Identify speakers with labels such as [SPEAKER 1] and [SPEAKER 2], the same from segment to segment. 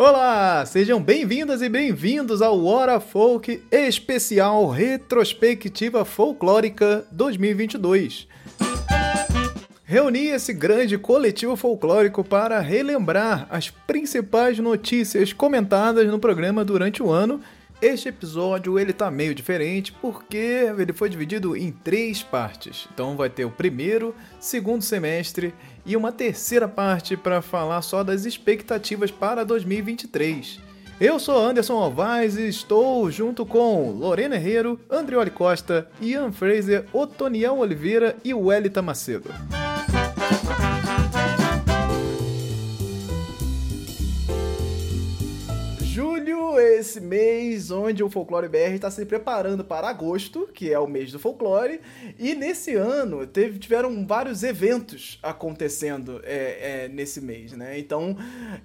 [SPEAKER 1] Olá, sejam bem-vindas e bem-vindos ao Hora Folk Especial Retrospectiva Folclórica 2022. Reuni esse grande coletivo folclórico para relembrar as principais notícias comentadas no programa durante o ano. Este episódio ele tá meio diferente porque ele foi dividido em três partes. Então vai ter o primeiro, segundo semestre e uma terceira parte para falar só das expectativas para 2023. Eu sou Anderson Alvaz e estou junto com Lorena Herrero, Andrioli Costa, Ian Fraser, Otoniel Oliveira e Wellington Macedo. Esse mês onde o Folclore BR está se preparando para agosto, que é o mês do folclore, e nesse ano teve, tiveram vários eventos acontecendo é, é, nesse mês, né? Então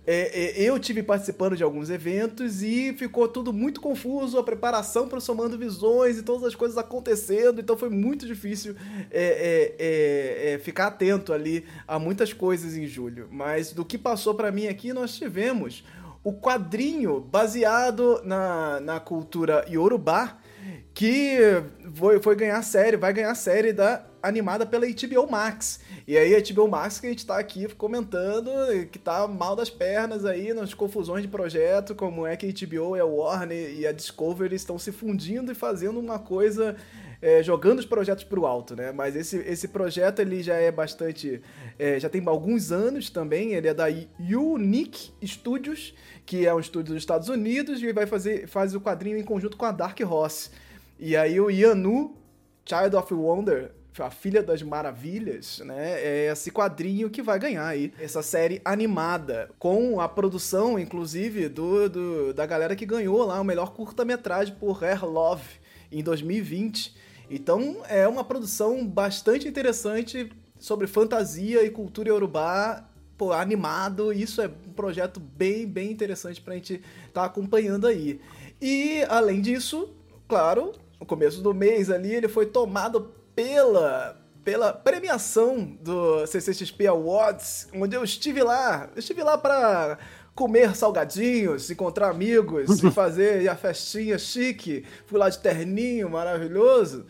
[SPEAKER 1] é, é eu tive participando de alguns eventos e ficou tudo muito confuso, a preparação para o Somando Visões e todas as coisas acontecendo, então foi muito difícil é, é, ficar atento ali a muitas coisas em julho. Mas do que passou para mim aqui, nós tivemos o quadrinho baseado na, na cultura Yorubá, que foi, foi ganhar série, vai ganhar série da animada pela HBO Max. E aí a HBO Max que a gente tá aqui comentando que tá mal das pernas aí nas confusões de projeto, como é que a HBO e a Warner e a Discovery estão se fundindo e fazendo uma coisa é, jogando os projetos para o alto, né? Mas esse, esse projeto ele já é bastante, é, já tem alguns anos também. Ele é da Unique Studios, que é um estúdio dos Estados Unidos e vai fazer faz o quadrinho em conjunto com a Dark Horse. E aí o Yanu, Child of Wonder, a Filha das Maravilhas, né? É esse quadrinho que vai ganhar aí essa série animada, com a produção, inclusive, do, do da galera que ganhou lá o melhor curta-metragem por Rare Love em 2020. Então é uma produção bastante interessante sobre fantasia e cultura iorubá, pô, animado. Isso é um projeto bem, bem interessante pra gente estar tá acompanhando aí. E além disso, claro, no começo do mês ali ele foi tomado pela pela premiação do CCXP Awards, onde eu estive lá. Eu estive lá para comer salgadinhos, encontrar amigos e fazer a festinha chique. Fui lá de terninho maravilhoso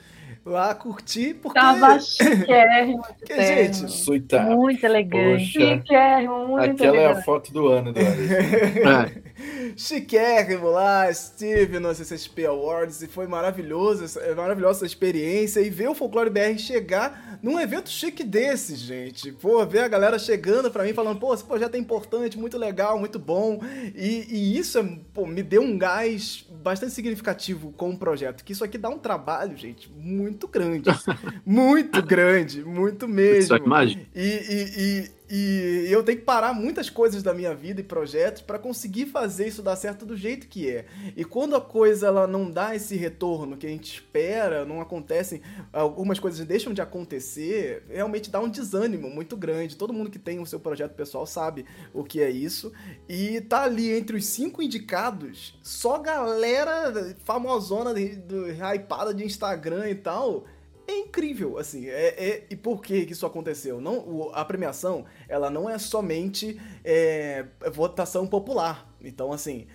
[SPEAKER 1] lá curtir, porque...
[SPEAKER 2] Tava chiquérrimo.
[SPEAKER 1] que, gente.
[SPEAKER 2] Muito elegante. Chiquérrimo, muito
[SPEAKER 3] Aquela
[SPEAKER 2] elegante.
[SPEAKER 3] é a foto do ano, do
[SPEAKER 1] Chiquérrimo lá, Steve no CCXP Awards, e foi maravilhoso, é maravilhosa essa experiência, e ver o Folclore BR chegar num evento chique desse, gente. Pô, ver a galera chegando pra mim, falando, pô, esse projeto é importante, muito legal, muito bom, e, e isso é, pô, me deu um gás bastante significativo com o projeto, que isso aqui dá um trabalho, gente, muito grande. muito grande, muito mesmo. Só
[SPEAKER 3] imagina.
[SPEAKER 1] E, e, e, e eu tenho que parar muitas coisas da minha vida e projetos para conseguir fazer isso dar certo do jeito que é. E quando a coisa ela não dá esse retorno que a gente espera, não acontecem, algumas coisas deixam de acontecer, realmente dá um desânimo muito grande. Todo mundo que tem o seu projeto pessoal sabe o que é isso. E tá ali entre os cinco indicados, só galera famosona, do, hypada de Instagram e tal é incrível, assim. É, é, e por que, isso aconteceu? Não, o, a premiação, ela não é somente é, votação popular. Então, assim,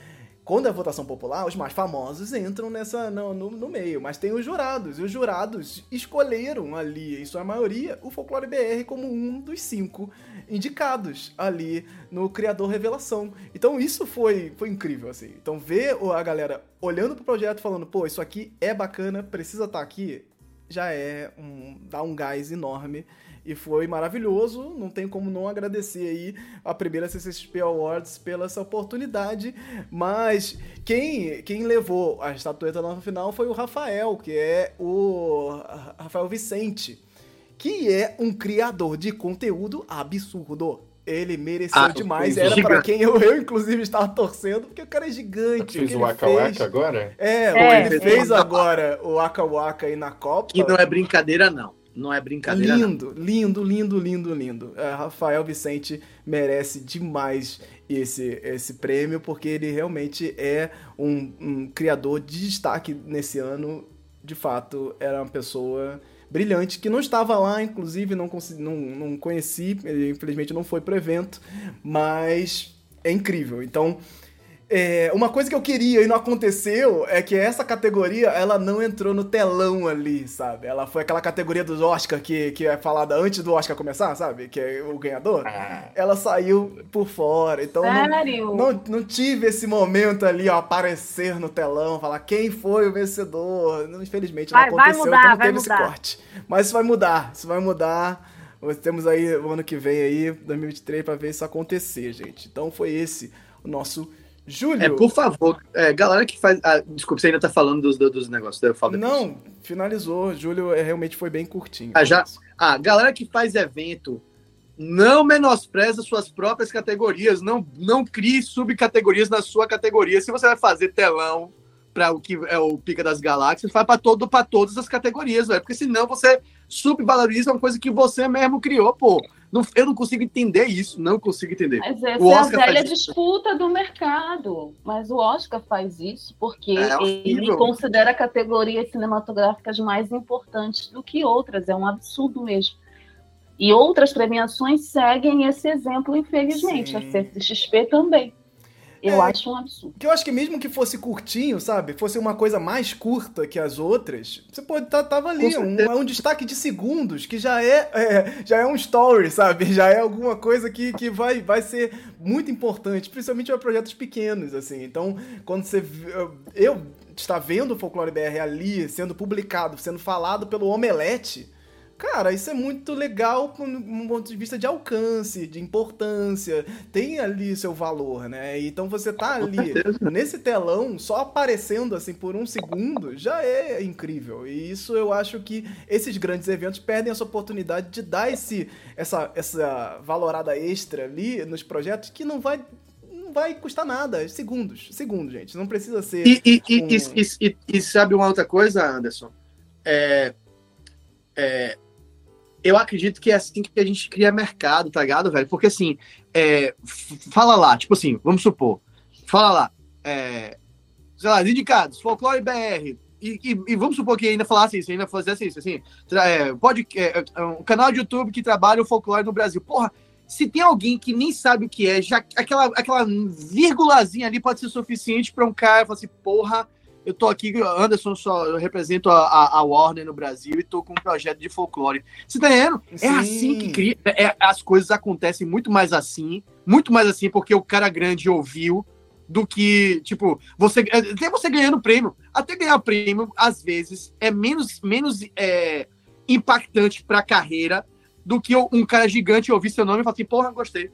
[SPEAKER 1] quando é votação popular, os mais famosos entram nessa no, no, no, meio, mas tem os jurados, e os jurados escolheram ali, em sua maioria, o Folclore BR como um dos cinco indicados ali no Criador Revelação. Então isso foi, foi incrível, assim. Então ver a galera olhando pro projeto falando, pô, isso aqui é bacana, precisa estar tá aqui, já é um dá um gás enorme. E foi maravilhoso, não tem como não agradecer aí a primeira CCXP Awards pela essa oportunidade, mas quem quem levou a estatueta no final foi o Rafael, que é o Rafael Vicente, que é um criador de conteúdo absurdo. Ele mereceu ah, demais. Era para quem eu, eu, inclusive, estava torcendo, porque o cara é gigante.
[SPEAKER 3] Fez o Waka Waka agora?
[SPEAKER 1] É, é ele fez agora o Waka Waka aí na Copa.
[SPEAKER 4] Que não é brincadeira, não. Não é brincadeira.
[SPEAKER 1] Lindo,
[SPEAKER 4] não.
[SPEAKER 1] lindo, lindo, lindo, lindo. É, Rafael Vicente merece demais esse, esse prêmio, porque ele realmente é um, um criador de destaque nesse ano. De fato, era uma pessoa brilhante, que não estava lá, inclusive, não, não, não conheci, ele infelizmente não foi pro evento, mas é incrível. Então, É, uma coisa que eu queria e não aconteceu é que essa categoria, ela não entrou no telão ali, sabe? Ela foi aquela categoria dos Oscar que, que é falada antes do Oscar começar, sabe? Que é o ganhador. Ah. Ela saiu por fora. Então
[SPEAKER 2] Sério?
[SPEAKER 1] Não, não, não, tive esse momento ali, ó, aparecer no telão, falar quem foi o vencedor. Infelizmente não vai, aconteceu, vai mudar, então não teve esse corte. Mas isso vai mudar, isso vai mudar. Temos aí o ano que vem aí, 2023, para ver isso acontecer, gente. Então foi esse o nosso Júlio.
[SPEAKER 4] É, por favor, é, galera que faz. Ah, desculpa, você ainda tá falando dos, dos negócios, eu falo
[SPEAKER 1] Não, finalizou. Júlio é, realmente foi bem curtinho.
[SPEAKER 4] Ah, já? Ah, galera que faz evento, não menospreza suas próprias categorias, não, não crie subcategorias na sua categoria. Se você vai fazer telão para o que é o Pica das Galáxias, faz para todo, para todas as categorias, velho. Porque senão você subvaloriza uma coisa que você mesmo criou, pô. Não, eu não consigo entender isso, não consigo entender.
[SPEAKER 2] Mas essa o Oscar é a velha disputa do mercado. Mas o Oscar faz isso porque é ele considera categorias cinematográficas mais importantes do que outras. É um absurdo mesmo. E outras premiações seguem esse exemplo, infelizmente. Sim. A CCXP também. Eu é, acho um absurdo.
[SPEAKER 1] Que eu acho que mesmo que fosse curtinho, sabe? Fosse uma coisa mais curta que as outras, você pode tá, tava ali. Um, é um destaque de segundos que já é, é, já é um story, sabe? Já é alguma coisa que, que vai, vai ser muito importante, principalmente para projetos pequenos, assim. Então, quando você. Eu está vendo o Folclore BR ali sendo publicado, sendo falado pelo Omelete Cara, isso é muito legal um ponto de vista de alcance, de importância. Tem ali seu valor, né? Então você tá ali nesse telão, só aparecendo assim por um segundo, já é incrível. E isso eu acho que esses grandes eventos perdem essa oportunidade de dar esse, essa, essa valorada extra ali nos projetos que não vai não vai custar nada. Segundos. Segundos, gente. Não precisa ser.
[SPEAKER 4] E, e, um... e, e sabe uma outra coisa, Anderson? É, é, eu acredito que é assim que a gente cria mercado, tá ligado, velho? Porque assim, é, fala lá, tipo assim, vamos supor, fala lá, é, sei lá, indicados, folclore BR, e, e, e, vamos supor que ainda falasse isso, ainda fizesse isso, assim, é, pode, é, é, um canal de YouTube que trabalha o folclore no Brasil. Porra, se tem alguém que nem sabe o que é, já aquela, aquela vírgulazinha ali pode ser suficiente para um cara falar assim, porra, eu tô aqui, Anderson, só, eu represento a, a, Warner no Brasil e tô com um projeto de folclore. Você tá entendendo? É assim que cria, é, as coisas acontecem muito mais assim, muito mais assim, porque o cara grande ouviu do que, tipo, você até você ganhando prêmio. Até ganhar prêmio, às vezes, é menos, menos é, impactante pra carreira do que um cara gigante ouvir seu nome e falar assim, porra, gostei.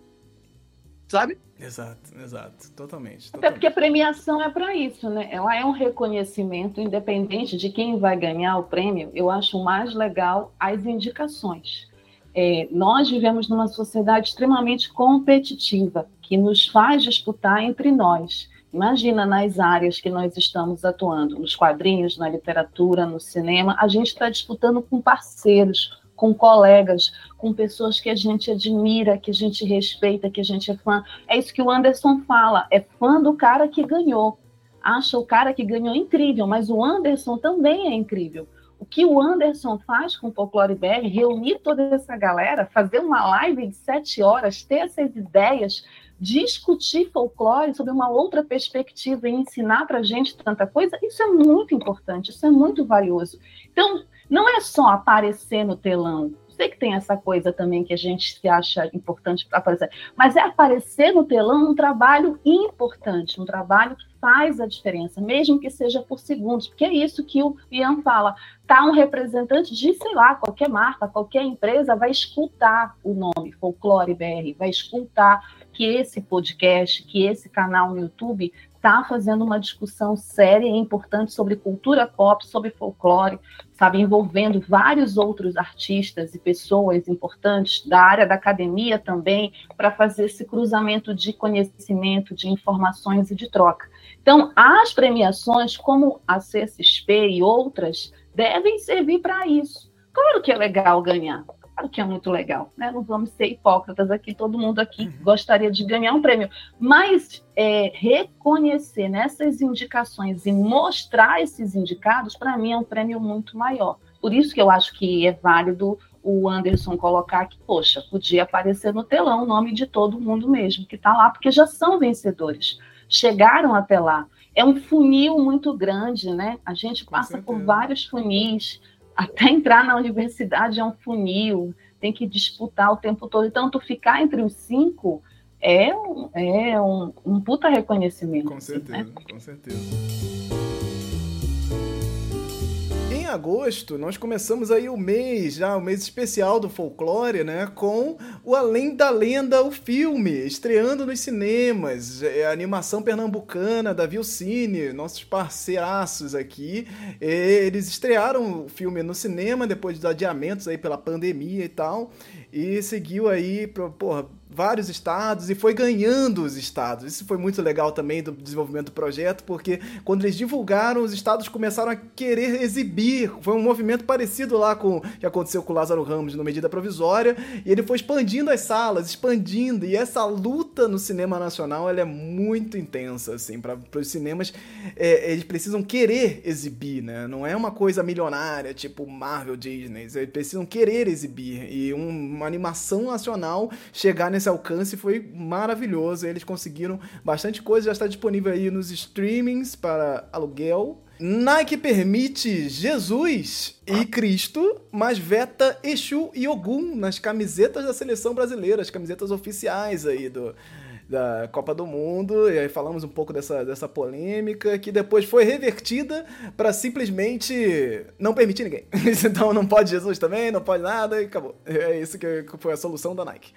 [SPEAKER 4] Sabe?
[SPEAKER 1] Exato, exato, totalmente.
[SPEAKER 2] Até porque a premiação é para isso, né? Ela é um reconhecimento independente de quem vai ganhar o prêmio. Eu acho mais legal as indicações. É, nós vivemos numa sociedade extremamente competitiva que nos faz disputar entre nós. Imagina nas áreas que nós estamos atuando, nos quadrinhos, na literatura, no cinema, a gente está disputando com parceiros, com colegas, com pessoas que a gente admira, que a gente respeita, que a gente é fã. É isso que o Anderson fala, é fã do cara que ganhou. Acha o cara que ganhou incrível, mas o Anderson também é incrível. O que o Anderson faz com o Folclore BR, reunir toda essa galera, fazer uma live de sete horas, ter essas ideias, discutir folclore sob uma outra perspectiva e ensinar para a gente tanta coisa, isso é muito importante, isso é muito valioso. Então, não é só aparecer no telão. Sei que tem essa coisa também que a gente se acha importante para aparecer, mas é aparecer no telão um trabalho importante, um trabalho que faz a diferença, mesmo que seja por segundos, porque é isso que o Ian fala. Tá um representante de, sei lá, qualquer marca, qualquer empresa vai escutar o nome Folclore BR, vai escutar que esse podcast, que esse canal no YouTube está fazendo uma discussão séria e importante sobre cultura pop, sobre folclore, sabe, envolvendo vários outros artistas e pessoas importantes da área da academia também, para fazer esse cruzamento de conhecimento, de informações e de troca. Então, as premiações, como a CSP e outras, devem servir para isso. Claro que é legal ganhar, Claro que é muito legal, né? Não vamos ser hipócritas aqui, todo mundo aqui uhum. gostaria de ganhar um prêmio. Mas é, reconhecer nessas indicações e mostrar esses indicados, para mim, é um prêmio muito maior. Por isso que eu acho que é válido o Anderson colocar que, poxa, podia aparecer no telão o nome de todo mundo mesmo que está lá, porque já são vencedores. chegaram até lá. É um funil muito grande, né? A gente passa por vários funis. Até entrar na universidade é um funil, tem que disputar o tempo todo. Então, tu ficar entre os cinco é um, é um, um puta reconhecimento.
[SPEAKER 1] Com certeza, assim, né? com certeza agosto, nós começamos aí o mês, já o mês especial do folclore, né? Com o Além da Lenda, o filme, estreando nos cinemas. É animação pernambucana da Vilcine, nossos parceiraços aqui. Eles estrearam o filme no cinema depois dos adiamentos aí pela pandemia e tal. E seguiu aí, porra, vários estados e foi ganhando os estados. Isso foi muito legal também do desenvolvimento do projeto, porque quando eles divulgaram, os estados começaram a querer exibir. Foi um movimento parecido lá com o que aconteceu com o Lázaro Ramos no Medida Provisória, e ele foi expandindo as salas, expandindo, e essa luta no cinema nacional ela é muito intensa, assim, para os cinemas, é, eles precisam querer exibir, né? Não é uma coisa milionária, tipo Marvel, Disney, eles precisam querer exibir, e um, uma animação nacional chegar nesse esse alcance foi maravilhoso. Eles conseguiram bastante coisa, já está disponível aí nos streamings para aluguel. Nike permite Jesus e Cristo, mas veta Exu e Ogum nas camisetas da seleção brasileira, as camisetas oficiais aí do, da Copa do Mundo, e aí falamos um pouco dessa, dessa polêmica, que depois foi revertida para simplesmente não permitir ninguém. então não pode Jesus também, não pode nada, e acabou. É isso que foi a solução da Nike.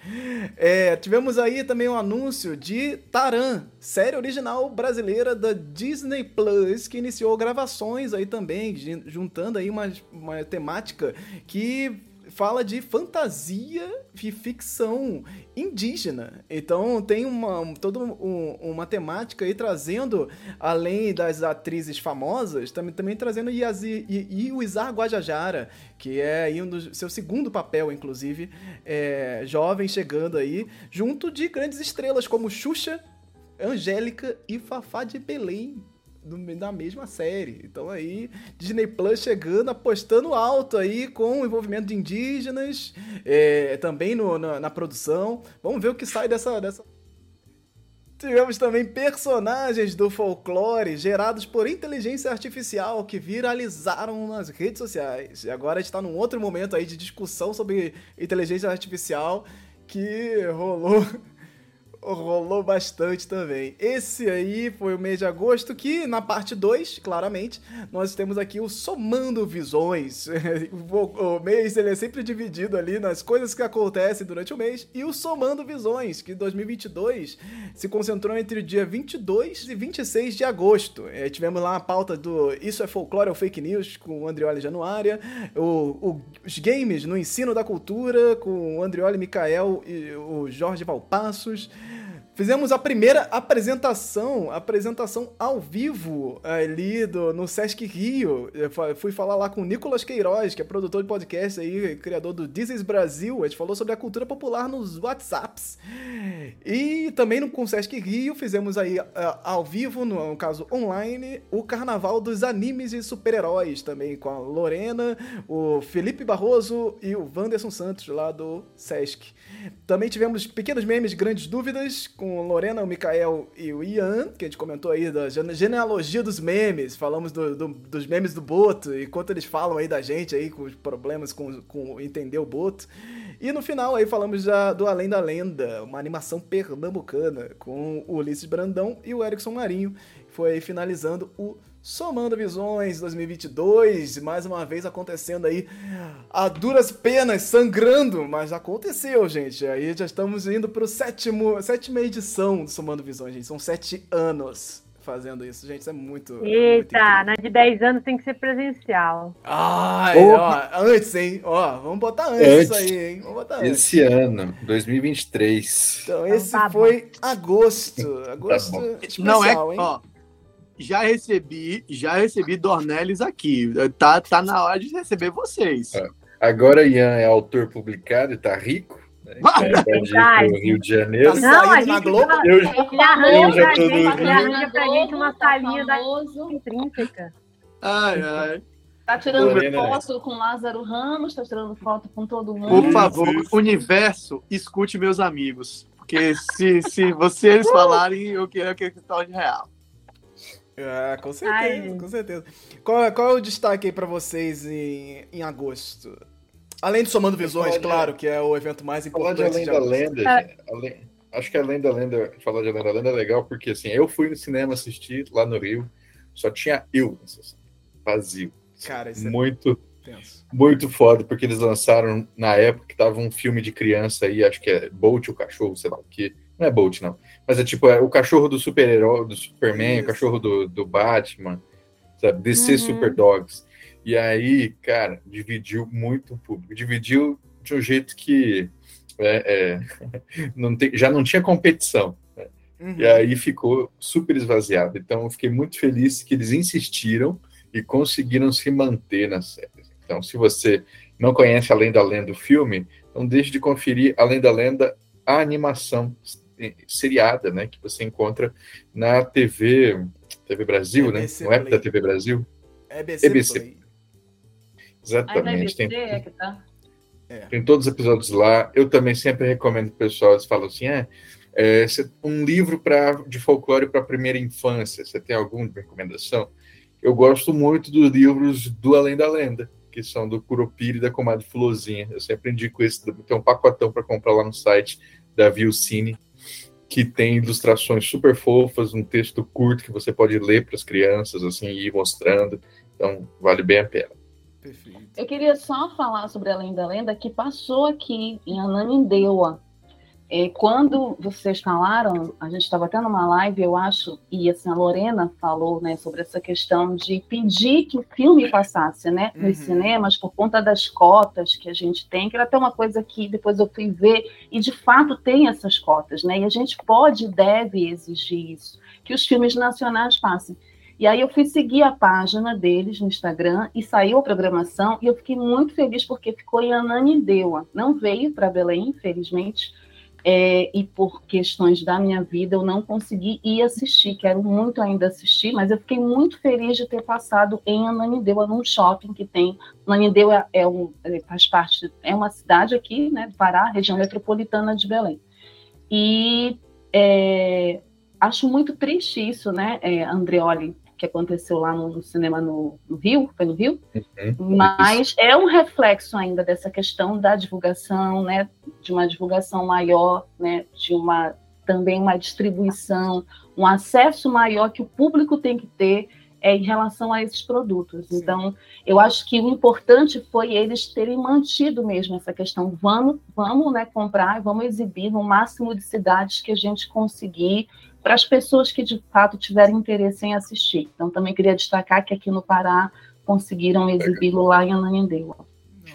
[SPEAKER 1] É, tivemos aí também um anúncio de Taran, série original brasileira da Disney Plus, que iniciou gravações aí também, juntando aí uma, uma temática que fala de fantasia e ficção indígena. Então tem uma toda um, uma temática aí trazendo, além das atrizes famosas, também, também trazendo Yazi, e, o Izar Guajajara, que é aí um do seu segundo papel, inclusive, é, jovem chegando aí, junto de grandes estrelas como Xuxa, Angélica e Fafá de Belém do, da mesma série. Então aí, Disney Plus chegando, apostando alto aí com o envolvimento de indígenas, é, também no, na, na, produção. Vamos ver o que sai dessa, dessa. Tivemos também personagens do folclore gerados por inteligência artificial que viralizaram nas redes sociais. E agora está num outro momento aí de discussão sobre inteligência artificial que rolou rolou bastante também. Esse aí foi o mês de agosto, que na parte 2, claramente, nós temos aqui o Somando Visões. o mês ele é sempre dividido ali nas coisas que acontecem durante o mês e o Somando Visões, que 2022 se concentrou entre o dia 22 e 26 de agosto. É, tivemos lá a pauta do Isso é Folclore ou Fake News com o Andrioli Januária, o, o, os games no ensino da cultura com o Andrioli Micael e o Jorge Valpassos. Fizemos a primeira apresentação, apresentação ao vivo ali do, no Sesc Rio. Eu fui falar lá com o Nicolas Queiroz, que é produtor de podcast aí, criador do This Brasil. A gente falou sobre a cultura popular nos WhatsApps. E também no, com o Sesc Rio fizemos aí ao vivo, no, no caso online, o Carnaval dos Animes e Super-Heróis também, com a Lorena, o Felipe Barroso e o Wanderson Santos lá do Sesc. Também tivemos pequenos memes, grandes dúvidas, com Lorena, o Mikael e o Ian, que a gente comentou aí da genealogia dos memes, falamos do, do, dos memes do Boto e quanto eles falam aí da gente aí com os problemas com, com entender o Boto. E no final aí falamos já do Além da Lenda, uma animação pernambucana com o Ulisses Brandão e o Erickson Marinho. Foi finalizando o Somando Visões 2022, mais uma vez acontecendo aí a duras penas, sangrando, mas aconteceu, gente. Aí já estamos indo para o sétimo, sétima edição do Somando Visões, gente. São sete anos fazendo isso, gente. Isso é muito.
[SPEAKER 5] Eita, muito na de 10 anos tem que ser presencial.
[SPEAKER 1] Ai, ó, antes, hein? Ó, vamos botar antes, antes isso aí, hein? Vamos botar
[SPEAKER 3] antes. Esse ano, 2023.
[SPEAKER 1] Então, esse então, tá foi bom. agosto. Agosto tá especial, Não é, hein? Ó,
[SPEAKER 4] já recebi, já recebi Dornelles aqui. Tá, tá na hora de receber vocês.
[SPEAKER 3] É. Agora Ian é autor publicado e tá rico. Né?
[SPEAKER 5] Então,
[SPEAKER 3] Rio de Janeiro.
[SPEAKER 5] Tá não, a gente na Globo. Tá, eu, ele arranja, pra gente, ele arranja pra gente uma salinha da intrínseca.
[SPEAKER 4] Ai, ai.
[SPEAKER 2] Tá tirando foto com Lázaro Ramos, tá tirando foto com todo mundo.
[SPEAKER 4] Por favor, universo, escute meus amigos Porque se, se vocês falarem, eu quero que se torne real.
[SPEAKER 1] Ah, com certeza, Ai. com certeza. Qual, qual é o destaque aí pra vocês em, em agosto? Além de Somando Visões, de, claro, que é o evento mais importante.
[SPEAKER 3] Falar de Além da Lenda, é. além, acho que Além da Lenda, falar de Além da Lenda é legal, porque assim, eu fui no cinema assistir lá no Rio, só tinha eu, vazio.
[SPEAKER 1] Cara, isso
[SPEAKER 3] é muito, é muito foda, porque eles lançaram na época que tava um filme de criança aí, acho que é Bolt o Cachorro, sei lá o que. Não é Bolt, não. Mas é tipo, é o cachorro do super-herói, do Superman, isso. o cachorro do, do Batman, sabe? DC uhum. Super Dogs. E aí, cara, dividiu muito o público. Dividiu de um jeito que é, é, não tem, já não tinha competição. Né? Uhum. E aí ficou super esvaziado. Então, eu fiquei muito feliz que eles insistiram e conseguiram se manter na série. Então, se você não conhece Além da Lenda o filme, não deixe de conferir Além da Lenda a animação seriada, né, que você encontra na TV, TV Brasil, EBC né? Não é da TV Brasil?
[SPEAKER 1] EBC, EBC.
[SPEAKER 3] Exatamente. Tem, é que tá. É. tem todos os episódios lá. Eu também sempre recomendo para o pessoal, eles falam assim, é, é um livro pra, de folclore para a primeira infância. Você tem alguma recomendação? Eu gosto muito dos livros do Além da Lenda, que são do Curupira e da Comadre Fulozinha. Eu sempre indico esse, tem um pacotão para comprar lá no site da Vilcine, que tem ilustrações super fofas, um texto curto que você pode ler para as crianças, assim, e ir mostrando. Então, vale bem a pena.
[SPEAKER 2] Perfeito. Eu queria só falar sobre Além da Lenda, que passou aqui em Ananindeua. É, quando vocês falaram, a gente estava tendo uma live, eu acho, e assim, a Lorena falou né, sobre essa questão de pedir que o filme passasse né, uhum. nos cinemas por conta das cotas que a gente tem, que era até uma coisa que depois eu fui ver, e de fato tem essas cotas, né? E a gente pode e deve exigir isso, que os filmes nacionais passem. E aí eu fui seguir a página deles no Instagram e saiu a programação e eu fiquei muito feliz porque ficou em Ananindeua. Não veio para Belém, infelizmente, é, e por questões da minha vida eu não consegui ir assistir. Quero muito ainda assistir, mas eu fiquei muito feliz de ter passado em Ananindeua, num shopping que tem. Ananindeua é, um, é, faz parte, é uma cidade aqui, né, do Pará, região metropolitana de Belém. E é, acho muito triste isso, né, é, Andreoli, que aconteceu lá no, cinema no, no, Rio, foi no Rio, uhum, mas é um reflexo ainda dessa questão da divulgação, né, de uma divulgação maior, né, de uma também uma distribuição, um acesso maior que o público tem que ter é, em relação a esses produtos. Sim. Então, eu acho que o importante foi eles terem mantido mesmo essa questão. Vamos, vamos né, comprar, vamos exibir no máximo de cidades que a gente conseguir para as pessoas que de fato tiverem interesse em assistir. Então, também queria destacar que aqui no Pará conseguiram exibi-lo lá em Ananindeua.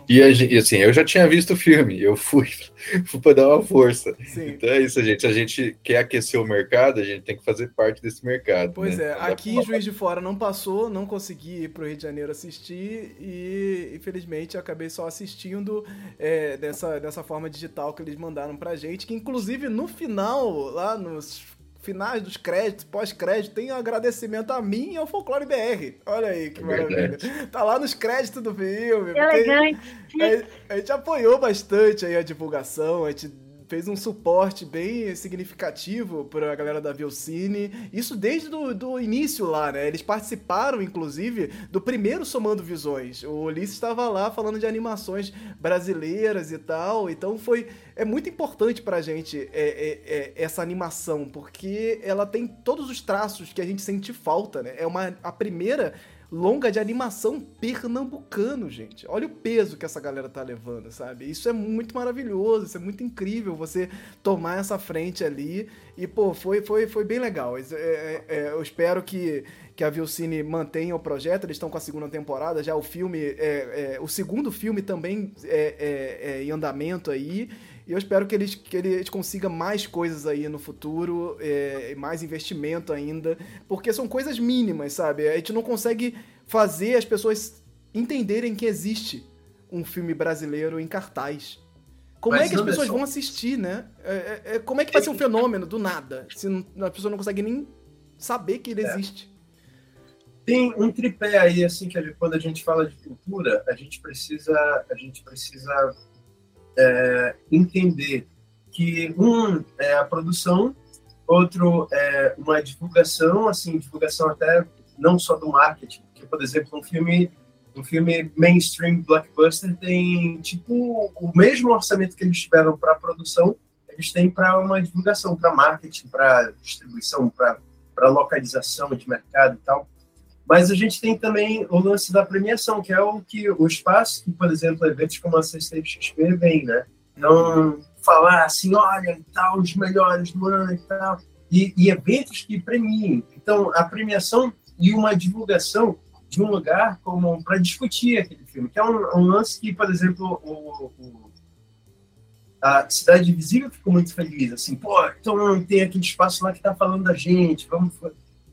[SPEAKER 3] E, assim, eu já tinha visto o filme, eu fui, fui para dar uma força. Sim. Então é isso, gente. A gente quer aquecer o mercado, a gente tem que fazer parte desse mercado.
[SPEAKER 1] Pois
[SPEAKER 3] né?
[SPEAKER 1] é, aqui Juiz de Fora não passou, não consegui ir para o Rio de Janeiro assistir e infelizmente acabei só assistindo é, dessa, dessa forma digital que eles mandaram pra gente, que inclusive no final, lá nos finais dos créditos, pós-crédito, tem um agradecimento a mim e ao Folclore BR. Olha aí que é maravilha. Tá lá nos créditos do filme.
[SPEAKER 5] Elegante.
[SPEAKER 1] A, a, gente apoiou bastante aí a divulgação, a gente fez um suporte bem significativo para a galera da Vilcine. Isso desde do, do início lá, né? Eles participaram, inclusive, do primeiro Somando Visões. O Ulisses estava lá falando de animações brasileiras e tal. Então foi é muito importante pra gente é, é, é, essa animação, porque ela tem todos os traços que a gente sente falta, né? É uma, a primeira longa de animação pernambucano, gente. Olha o peso que essa galera tá levando, sabe? Isso é muito maravilhoso, isso é muito incrível você tomar essa frente ali. E, pô, foi, foi, foi bem legal. É, é, é, eu espero que, que a Vilcine mantenha o projeto. Eles estão com a segunda temporada, já o filme. É, é, o segundo filme também é, em andamento aí. E eu espero que eles, que eles consigam mais coisas aí no futuro, é, mais investimento ainda, porque são coisas mínimas, sabe? A gente não consegue fazer as pessoas entenderem que existe um filme brasileiro em cartaz. Como Mas é que as pessoas vão assistir, né? É, é, é, como é que vai ser um fenômeno do nada, se não, a pessoa não consegue nem saber que ele é. existe?
[SPEAKER 6] Tem um tripé aí, assim, que quando a gente fala de cultura, a gente precisa, a gente precisa é, entender que um é a produção, outro é uma divulgação, assim, divulgação até não só do marketing, porque, por exemplo, um filme um filme mainstream blockbuster tem tipo o mesmo orçamento que eles tiveram para produção, eles têm para uma divulgação, para marketing, para distribuição, para localização de mercado e tal. Mas a gente tem também o lance da premiação, que é o que o espaço que, por exemplo, eventos como a CCXP vem, né? Então, falar assim, olha, tal, os melhores do ano e tal, e, e eventos que premiem. Então, a premiação e uma divulgação de um lugar como para discutir aquele filme, que é um, um lance que, por exemplo, o, o, a Cidade Invisível ficou muito feliz, assim, pô, então tem aquele espaço lá que está falando da gente, vamos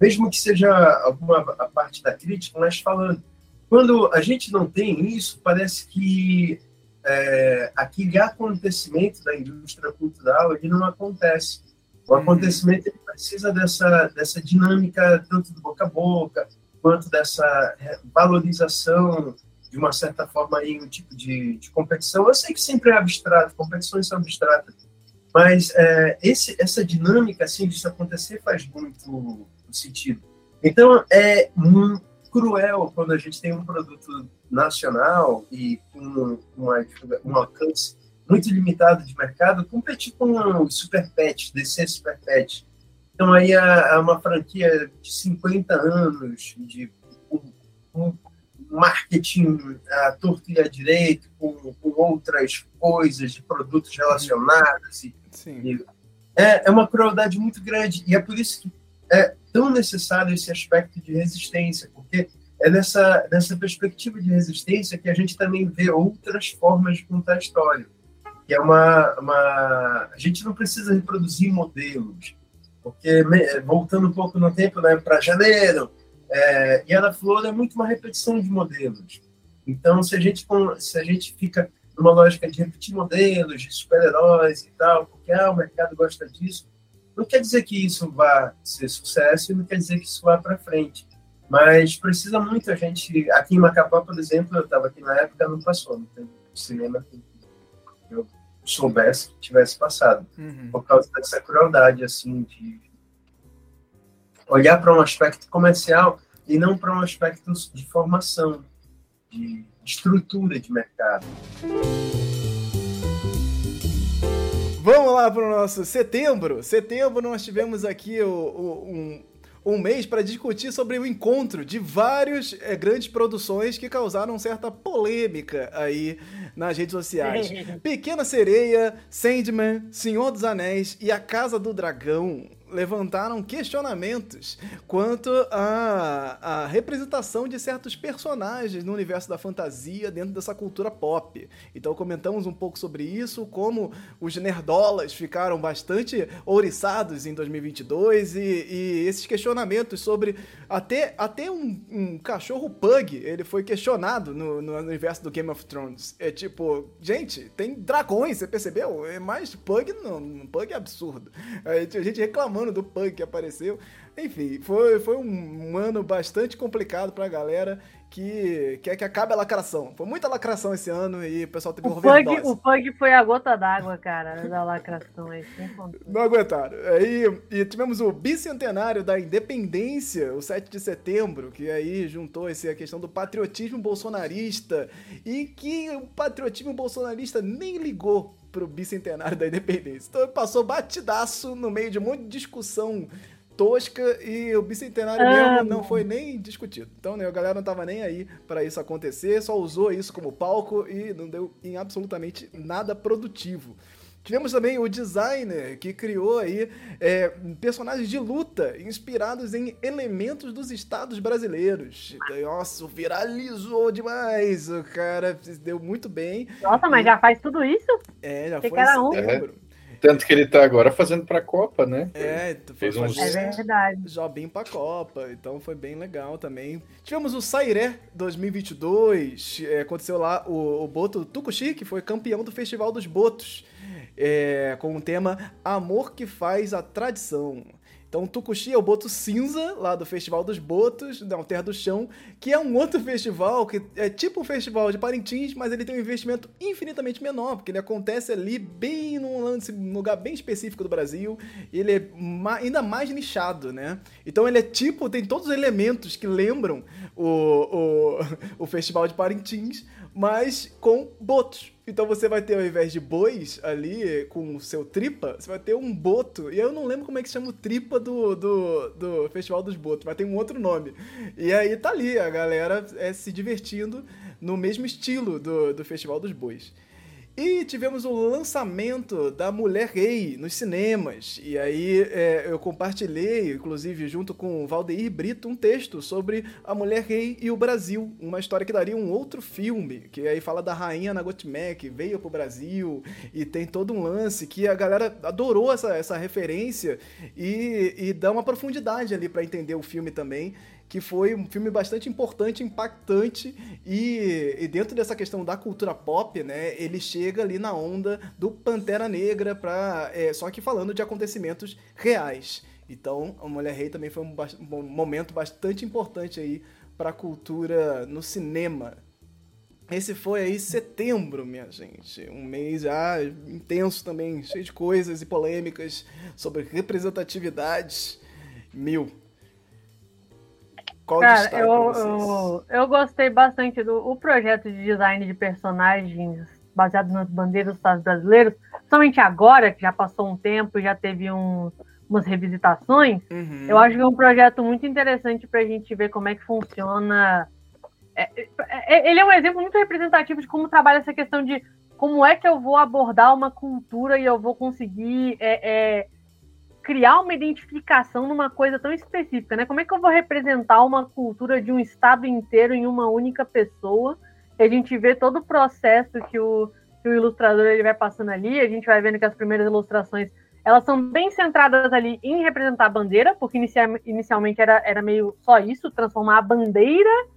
[SPEAKER 6] mesmo que seja alguma parte da crítica, mas falando. Quando a gente não tem isso, parece que é, aquele acontecimento da indústria cultural ele não acontece. O uhum. acontecimento ele precisa dessa, dessa dinâmica, tanto do boca a boca, quanto dessa valorização, de uma certa forma, aí, um tipo de, de competição. Eu sei que sempre é abstrato, competições são abstratas, mas é, esse, essa dinâmica assim, disso acontecer faz muito sentido. Então, é muito cruel quando a gente tem um produto nacional e com uma, um alcance muito limitado de mercado, competir com o Super Pet, DC Super Pet. Então, aí é uma franquia de 50 anos, de um, um marketing à torto e à direito, com, com, outras coisas, de produtos relacionados. E, e é, é uma crueldade muito grande. E é por isso que é tão necessário esse aspecto de resistência, porque é nessa, nessa perspectiva de resistência que a gente também vê outras formas de contar a história. Que é uma, uma... A gente não precisa reproduzir modelos, porque, voltando um pouco no tempo, né, para janeiro, é, Yara Flor é muito uma repetição de modelos. Então, se a gente, se a gente fica numa lógica de repetir modelos, de super-heróis e tal, porque ah, o mercado gosta disso, não quer dizer que isso vá ser sucesso e não quer dizer que isso vá para frente. Mas precisa muito a gente. Aqui em Macapá, por exemplo, eu estava aqui na época, não passou, não tem cinema que eu soubesse que tivesse passado. Uhum. Por causa dessa crueldade, assim, de olhar para um aspecto comercial e não para um aspecto de formação, de estrutura de mercado.
[SPEAKER 1] Vamos lá para o nosso setembro. Setembro nós tivemos aqui o, o, um, um mês para discutir sobre o encontro de várias é, grandes produções que causaram certa polêmica aí nas redes sociais. Pequena Sereia, Sandman, Senhor dos Anéis e A Casa do Dragão levantaram questionamentos quanto à, à representação de certos personagens no universo da fantasia dentro dessa cultura pop. Então comentamos um pouco sobre isso, como os nerdolas ficaram bastante ouriçados em 2022 e, e esses questionamentos sobre até, até um, um, cachorro pug, ele foi questionado no, no universo do Game of Thrones. É tipo, gente, tem dragões, você percebeu? É mais pug, não, pug é absurdo. A gente reclamando reclamando do punk apareceu. Enfim, foi, foi um, ano bastante complicado pra galera que quer que acabe a lacração. Foi muita lacração esse ano e o pessoal teve
[SPEAKER 5] o um pug, O punk foi a gota d'água, cara, da lacração aí.
[SPEAKER 1] Não aguentaram. Aí e tivemos o bicentenário da independência, o 7 de setembro, que aí juntou esse, a questão do patriotismo bolsonarista e que o patriotismo bolsonarista nem ligou pro bicentenário da independência. Então passou batidaço no meio de um monte de discussão tosca e o bicentenário ah, mesmo não foi nem discutido. Então, né, a galera não tava nem aí para isso acontecer, só usou isso como palco e não deu em absolutamente nada produtivo. Tivemos também o designer que criou aí é, personagens de luta inspirados em elementos dos estados brasileiros. Nossa, viralizou demais. O cara deu muito bem.
[SPEAKER 5] Nossa, mas já faz tudo isso?
[SPEAKER 1] É, já que foi era um.
[SPEAKER 3] É. Tanto que ele tá agora fazendo pra Copa, né?
[SPEAKER 1] É,
[SPEAKER 5] fez uns... é verdade.
[SPEAKER 1] Jobim pra Copa, então foi bem legal também. Tivemos o Sairé 2022, é, aconteceu lá o, o Boto Tucuxi, que foi campeão do Festival dos Botos é, com o tema Amor que Faz a Tradição. Então, Tucuxi é o boto cinza, lá do Festival dos Botos, não, Terra do Chão, que é um outro festival que é tipo um festival de Parintins, mas ele tem um investimento infinitamente menor, porque ele acontece ali bem num, lugar bem específico do Brasil, e ele é ma ainda mais nichado, né? Então ele é tipo, tem todos os elementos que lembram o, o, o Festival de Parintins, mas com botos. Então você vai ter, ao invés de bois ali com o seu tripa, você vai ter um boto. E eu não lembro como é que chama o tripa do, do, do Festival dos Botos, mas tem um outro nome. E aí tá ali, a galera é, se divertindo no mesmo estilo do, do Festival dos Bois. E tivemos o lançamento da Mulher Rei nos cinemas. E aí é, eu compartilhei, inclusive junto com o Valdeir Brito, um texto sobre a Mulher Rei e o Brasil. Uma história que daria um outro filme, que aí fala da rainha Nagotime, que veio pro Brasil e tem todo um lance que a galera adorou essa, essa referência e, e dá uma profundidade ali para entender o filme também que foi um filme bastante importante, impactante e, e, dentro dessa questão da cultura pop, né, ele chega ali na onda do Pantera Negra para é, só que falando de acontecimentos reais. Então, a Mulher Rei também foi um, um momento bastante importante aí para a cultura no cinema. Esse foi aí setembro, minha gente. Um mês já intenso também, cheio de coisas e polêmicas sobre representatividade. Mil.
[SPEAKER 5] Qual Cara, eu, eu, eu, gostei bastante do o projeto de design de personagens baseado nas bandeiras dos Estados brasileiros, somente agora, que já passou um tempo, já teve um, umas revisitações. Uhum. Eu acho que é um projeto muito interessante para a gente ver como é que funciona. É, é, é, ele é um exemplo muito representativo de como trabalha essa questão de como é que eu vou abordar uma cultura e eu vou conseguir é, é criar uma identificação numa coisa tão específica, né? Como é que eu vou representar uma cultura de um estado inteiro em uma única pessoa? E a gente vê todo o processo que o, que o ilustrador ele vai passando ali, a gente vai vendo que as primeiras ilustrações elas são bem centradas ali em representar a bandeira, porque inicialmente era, era meio só isso, transformar a bandeira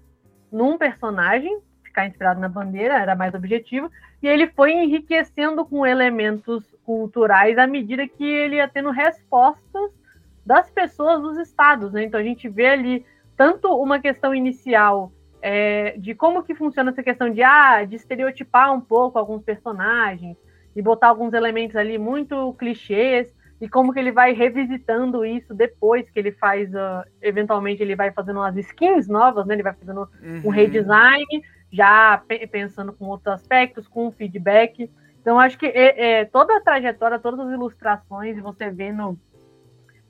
[SPEAKER 5] num personagem, ficar inspirado na bandeira, era mais objetivo, e ele foi enriquecendo com elementos culturais à medida que ele ia tendo respostas das pessoas dos estados, né? Então a gente vê ali tanto uma questão inicial é, de como que funciona essa questão de ah, de estereotipar um pouco alguns personagens e botar alguns elementos ali muito clichês e como que ele vai revisitando isso depois que ele faz, uh, eventualmente ele vai fazendo umas skins novas, né? Ele vai fazendo uhum. um redesign, já pensando com outros aspectos, com feedback. Então, acho que é, é, toda a trajetória, todas as ilustrações, você vendo,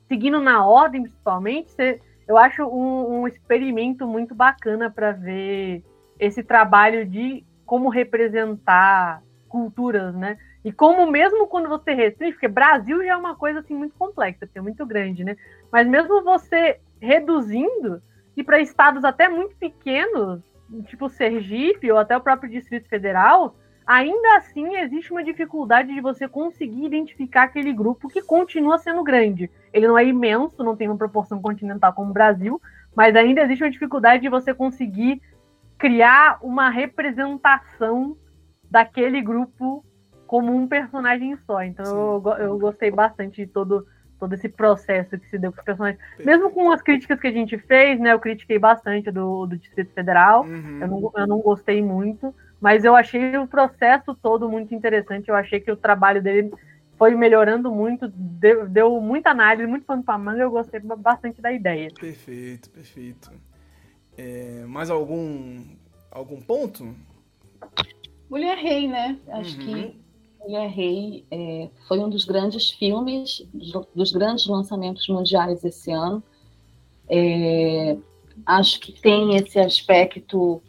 [SPEAKER 5] seguindo na ordem principalmente, você, eu acho um, um experimento muito bacana para ver esse trabalho de como representar culturas, né? E como mesmo quando você restringe, porque Brasil já é uma coisa assim muito complexa, é muito grande, né? Mas mesmo você reduzindo e para estados até muito pequenos, tipo Sergipe ou até o próprio Distrito Federal, ainda assim existe uma dificuldade de você conseguir identificar aquele grupo que continua sendo grande. Ele não é imenso, não tem uma proporção continental como o Brasil, mas ainda existe uma dificuldade de você conseguir criar uma representação daquele grupo como um personagem só. Então eu, eu, gostei bastante de todo, todo esse processo que se deu com os personagens. Mesmo com as críticas que a gente fez, né? Eu critiquei bastante do, do Distrito Federal. Uhum. Eu, não, eu não gostei muito. Mas eu achei o processo todo muito interessante. Eu achei que o trabalho dele foi melhorando muito, deu, deu muita análise, muito pano para manga. Eu gostei bastante da ideia.
[SPEAKER 1] Perfeito, perfeito. É, mais algum algum ponto?
[SPEAKER 2] Mulher Rei, né? Acho uhum. que Mulher Rei é, foi um dos grandes filmes, dos grandes lançamentos mundiais esse ano. É, acho que tem esse aspecto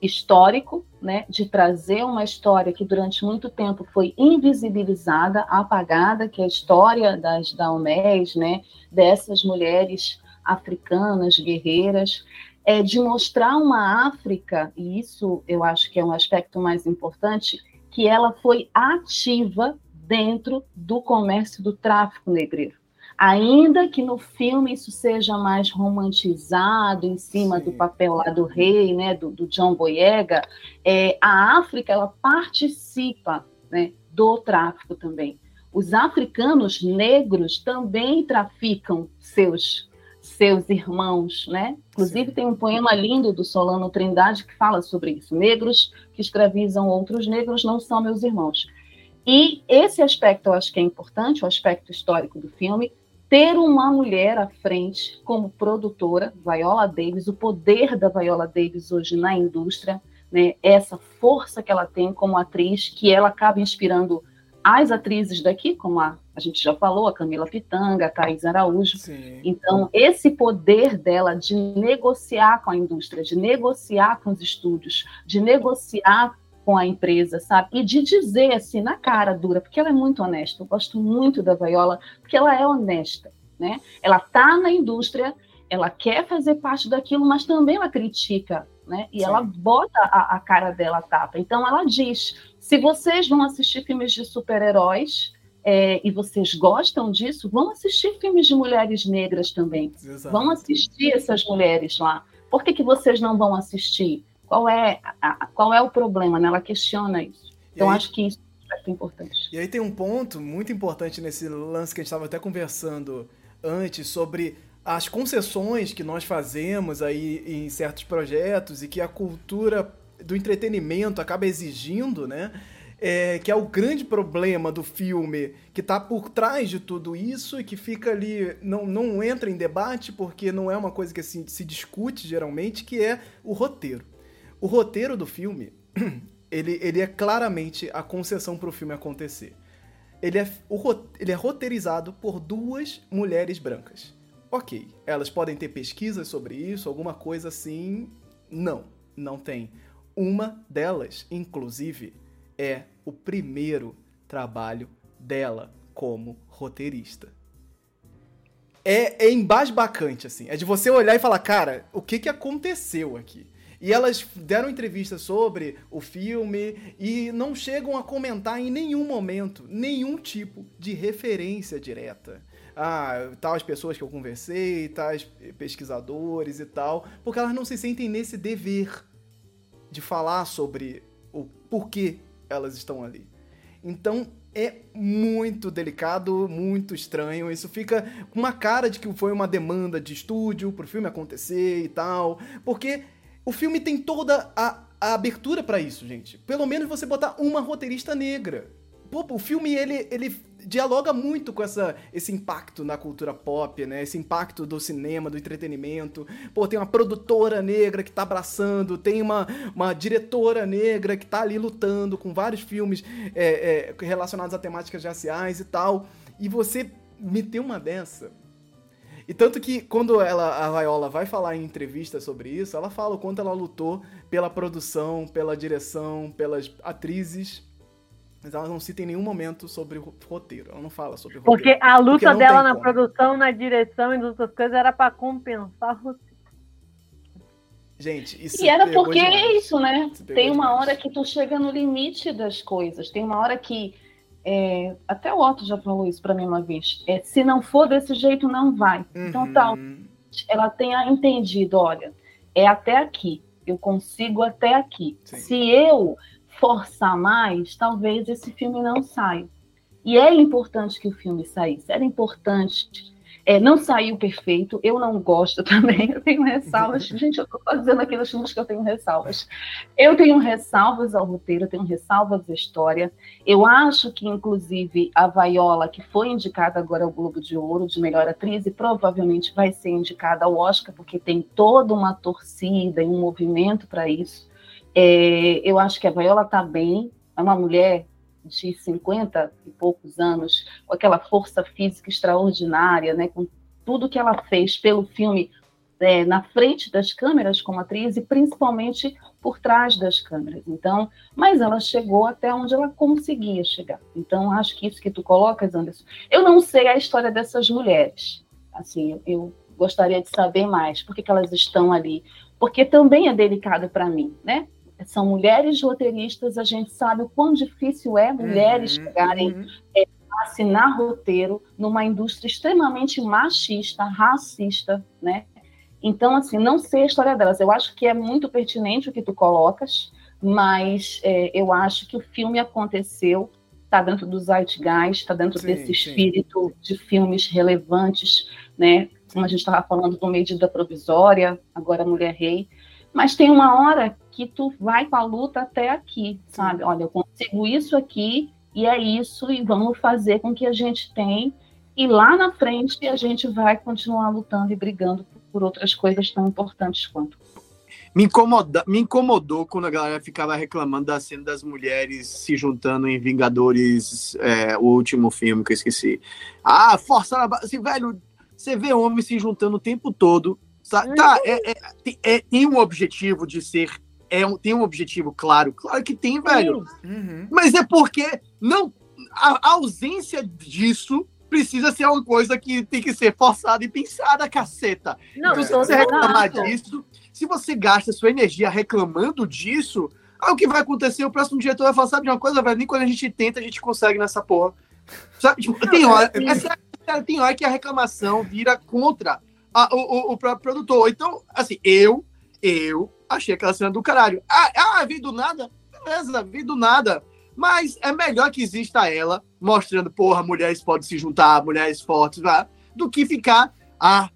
[SPEAKER 2] histórico, né, de trazer uma história que durante muito tempo foi invisibilizada, apagada, que é a história das Daomés, né, dessas mulheres africanas, guerreiras, é de mostrar uma África, e isso eu acho que é um aspecto mais importante, que ela foi ativa dentro do comércio do tráfico negreiro. Ainda que no filme isso seja mais romantizado em cima Sim. do papel lá do rei, né, do, do John Boyega, é, a África ela participa né, do tráfico também. os africanos negros também traficam seus seus irmãos, né? Inclusive Sim. tem um poema lindo do Solano Trindade que fala sobre isso. Negros que escravizam outros negros não são meus irmãos. E esse aspecto eu acho que é importante, o aspecto histórico do filme, ter uma mulher à frente como produtora, Viola Davis, o poder da Viola Davis hoje na indústria, né? Essa força que ela tem como atriz, que ela acaba inspirando as atrizes daqui, como a, a gente já falou, a Camila Pitanga, a Thais Araújo. Sim. Então, esse poder dela de negociar com a indústria, de negociar com os estúdios, de negociar com a empresa, sabe? E de dizer assim, na cara dura, porque ela é muito honesta. Eu gosto muito da Viola, porque ela é honesta, né? Ela tá na indústria, ela quer fazer parte daquilo, mas também ela critica, né? E Sim. ela bota a, a cara dela tapa. Então, ela diz se vocês vão assistir filmes de super-heróis é, e vocês gostam disso, vão assistir filmes de mulheres negras também. Exato. Vão assistir essas mulheres lá. Por que, que vocês não vão assistir? Qual é, a, qual é o problema? Né? Ela questiona isso. Então, acho que isso é importante.
[SPEAKER 1] E aí tem um ponto muito importante nesse lance que a gente estava até conversando antes sobre as concessões que nós fazemos aí em certos projetos e que a cultura do entretenimento acaba exigindo, né? É, que é o grande problema do filme, que está por trás de tudo isso e que fica ali, não, não entra em debate porque não é uma coisa que assim, se discute geralmente, que é o roteiro. O roteiro do filme, ele, ele é claramente a concessão para o filme acontecer. Ele é, o, ele é roteirizado por duas mulheres brancas. Ok, elas podem ter pesquisas sobre isso, alguma coisa assim. Não, não tem. Uma delas, inclusive, é o primeiro trabalho dela como roteirista. É, é embasbacante, assim. É de você olhar e falar, cara, o que, que aconteceu aqui? E elas deram entrevistas sobre o filme e não chegam a comentar em nenhum momento nenhum tipo de referência direta. Ah, tais pessoas que eu conversei, tais pesquisadores e tal, porque elas não se sentem nesse dever de falar sobre o porquê elas estão ali. Então é muito delicado, muito estranho. Isso fica com uma cara de que foi uma demanda de estúdio pro filme acontecer e tal. Porque o filme tem toda a, a abertura para isso, gente. Pelo menos você botar uma roteirista negra. Pô, o filme ele, ele dialoga muito com essa, esse impacto na cultura pop, né? Esse impacto do cinema, do entretenimento. Pô, tem uma produtora negra que tá abraçando, tem uma, uma diretora negra que tá ali lutando com vários filmes é, é, relacionados a temáticas raciais e tal. E você meter uma dessa. E tanto que quando ela, a Viola vai falar em entrevista sobre isso, ela fala o quanto ela lutou pela produção, pela direção, pelas atrizes mas ela não cita em nenhum momento sobre o roteiro. Ela não fala sobre o
[SPEAKER 5] roteiro. Porque a luta porque dela na como. produção, na direção e nas outras coisas era para compensar o roteiro.
[SPEAKER 1] Gente, isso
[SPEAKER 2] E era porque é isso, né? Tem uma demais. hora que tu chega no limite das coisas. Tem uma hora que. É, até o Otto já falou isso para mim uma vez. É, se não for desse jeito, não vai. Então, uhum. Então, tal. Ela tenha entendido: olha, é até aqui. Eu consigo até aqui. Sim. Se eu forçar mais, talvez esse filme não saia. E é importante que o filme saísse, era importante. É, não saiu perfeito, eu não gosto também, eu tenho ressalvas. Gente, eu estou fazendo aqui nos filmes que eu tenho ressalvas. Eu tenho ressalvas ao roteiro, eu tenho ressalvas à história. Eu acho que, inclusive, a Viola, que foi indicada agora ao Globo de Ouro de melhor atriz, e provavelmente vai ser indicada ao Oscar, porque tem toda uma torcida e um movimento para isso. É, eu acho que a Viola está bem, é uma mulher de 50 e poucos anos, com aquela força física extraordinária, né, com tudo que ela fez pelo filme é, na frente das câmeras como atriz e principalmente por trás das câmeras. Então, mas ela chegou até onde ela conseguia chegar. Então, acho que isso que tu colocas, Anderson, eu não sei a história dessas mulheres. Assim, eu, gostaria de saber mais, por que, que elas estão ali, porque também é delicado para mim, né? São mulheres roteiristas, a gente sabe o quão difícil é mulheres uhum, chegarem uhum. É, a assinar roteiro numa indústria extremamente machista, racista, né? Então, assim, não sei a história delas. Eu acho que é muito pertinente o que tu colocas, mas é, eu acho que o filme aconteceu está dentro do zeitgeist, está dentro
[SPEAKER 1] Sim,
[SPEAKER 2] desse
[SPEAKER 1] sim.
[SPEAKER 2] espírito de filmes relevantes, né? Como a gente estava falando do Medida Provisória, agora Mulher Rei. Mas tem uma hora que tu vai com a luta até aqui, sabe? Olha, eu consigo isso aqui e é isso e vamos fazer com que a gente tem e lá na frente a gente vai continuar lutando e brigando por outras coisas tão importantes quanto.
[SPEAKER 4] Me, incomoda, me incomodou quando a galera ficava reclamando da cena das mulheres se juntando em Vingadores, é, o último filme que eu esqueci. Ah, força na base. Assim, velho, você vê homens se juntando o tempo todo. Sa- Tá, é, é- tem- é- tem um objetivo de ser. É um, tem um objetivo claro. Claro que tem, velho.
[SPEAKER 1] Uhum.
[SPEAKER 4] Mas é porque não a, a ausência disso precisa ser uma coisa que tem que ser forçada e pensada, caceta.
[SPEAKER 5] Não,
[SPEAKER 1] É.
[SPEAKER 4] Se você reclamar disso, se você gasta sua energia reclamando disso, aí o que vai acontecer? O próximo diretor vai falar, sabe de uma coisa, velho? Nem quando a gente tenta, a gente consegue nessa porra. Sabe? Tipo, tem hora,
[SPEAKER 1] é-
[SPEAKER 4] é sério, sério, tem hora que a reclamação vira contra a- o, o- próprio produtor. Então, assim, eu, eu achei aquela cena do caralho. Ah, ah vi do nada? Beleza, vi do nada. Mas é melhor que exista ela, mostrando, porra, mulheres podem se juntar, mulheres fortes, vá, do que ficar, ah,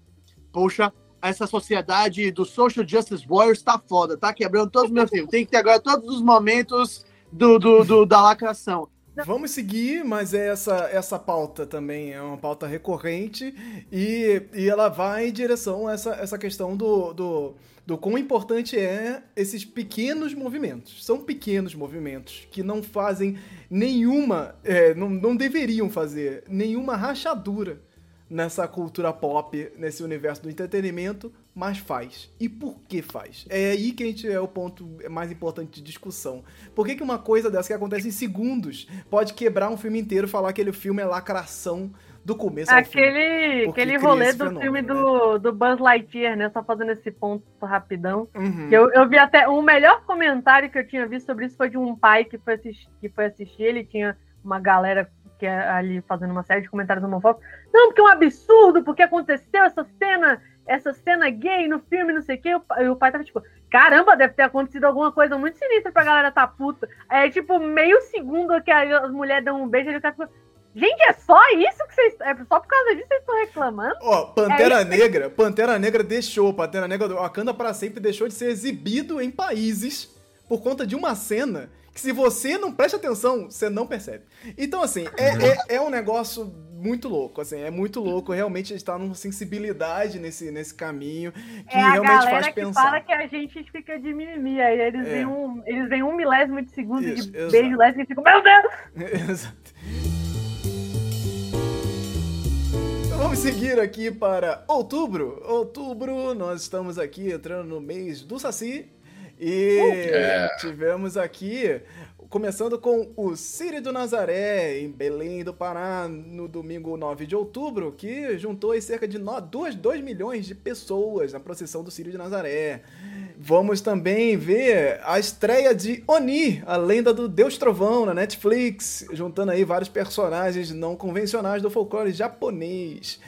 [SPEAKER 4] poxa, essa sociedade do Social Justice Warriors tá foda, tá quebrando todos os meus filmes. Tem que ter agora todos os momentos do, do, do- da lacração.
[SPEAKER 1] Vamos seguir, mas é essa, essa pauta também é uma pauta recorrente e, e ela vai em direção a essa, essa questão do, do, do quão importante é esses pequenos movimentos. São pequenos movimentos que não fazem nenhuma, é, não, não deveriam fazer nenhuma rachadura nessa cultura pop, nesse universo do entretenimento, mas faz. E por que faz? É aí que a gente é o ponto mais importante de discussão. Por que, que uma coisa dessa que acontece em segundos pode quebrar um filme inteiro e falar que aquele filme é lacração do começo?
[SPEAKER 5] Aquele, aquele rolê do
[SPEAKER 1] fenômeno,
[SPEAKER 5] filme
[SPEAKER 1] né?
[SPEAKER 5] do, do Buzz Lightyear, né? Só fazendo esse ponto rapidão.
[SPEAKER 1] Uhum.
[SPEAKER 5] Eu, eu vi até. O melhor comentário que eu tinha visto sobre isso foi de um pai que foi assistir, que foi assistir ele tinha uma galera que é ali fazendo uma série de comentários homofóbicos. Não, porque é um absurdo, porque aconteceu essa cena, essa cena gay no filme, não sei o quê. E o pai- tava tipo, caramba, deve ter acontecido alguma coisa muito sinistra pra galera tá puta. É tipo meio segundo que a- as mulheres dão um beijo e ele fica tipo, gente, é só isso que vocês. É só por causa disso que vocês estão reclamando?
[SPEAKER 1] Ó, Pantera
[SPEAKER 5] É
[SPEAKER 1] Negra, Pantera Negra deixou, Pantera Negra do Wakanda para sempre deixou de ser exibido em países por conta de uma cena que se você não presta atenção, você não percebe. Então, assim, é, é, é um negócio muito louco, assim, é muito louco, realmente a gente tá numa sensibilidade nesse, nesse caminho que
[SPEAKER 5] é
[SPEAKER 1] realmente faz
[SPEAKER 5] que
[SPEAKER 1] pensar.
[SPEAKER 5] fala que a gente fica de mimimi. Aí eles,
[SPEAKER 1] É.
[SPEAKER 5] veem um, eles veem um milésimo de segundo
[SPEAKER 1] Isso,
[SPEAKER 5] de
[SPEAKER 1] exato.
[SPEAKER 5] beijo lésbico e ficam, meu Deus!
[SPEAKER 1] Exato. Então vamos seguir aqui para outubro. Outubro, nós estamos aqui entrando no mês do Saci. E
[SPEAKER 3] É.
[SPEAKER 1] tivemos aqui, começando com o Círio do Nazaré, em Belém do Pará, no domingo 9 de outubro, que juntou cerca de 2, milhões de pessoas na procissão do Círio de Nazaré. Vamos também ver a estreia de Oni, a lenda do Deus Trovão, na Netflix, juntando aí vários personagens não convencionais do folclore japonês.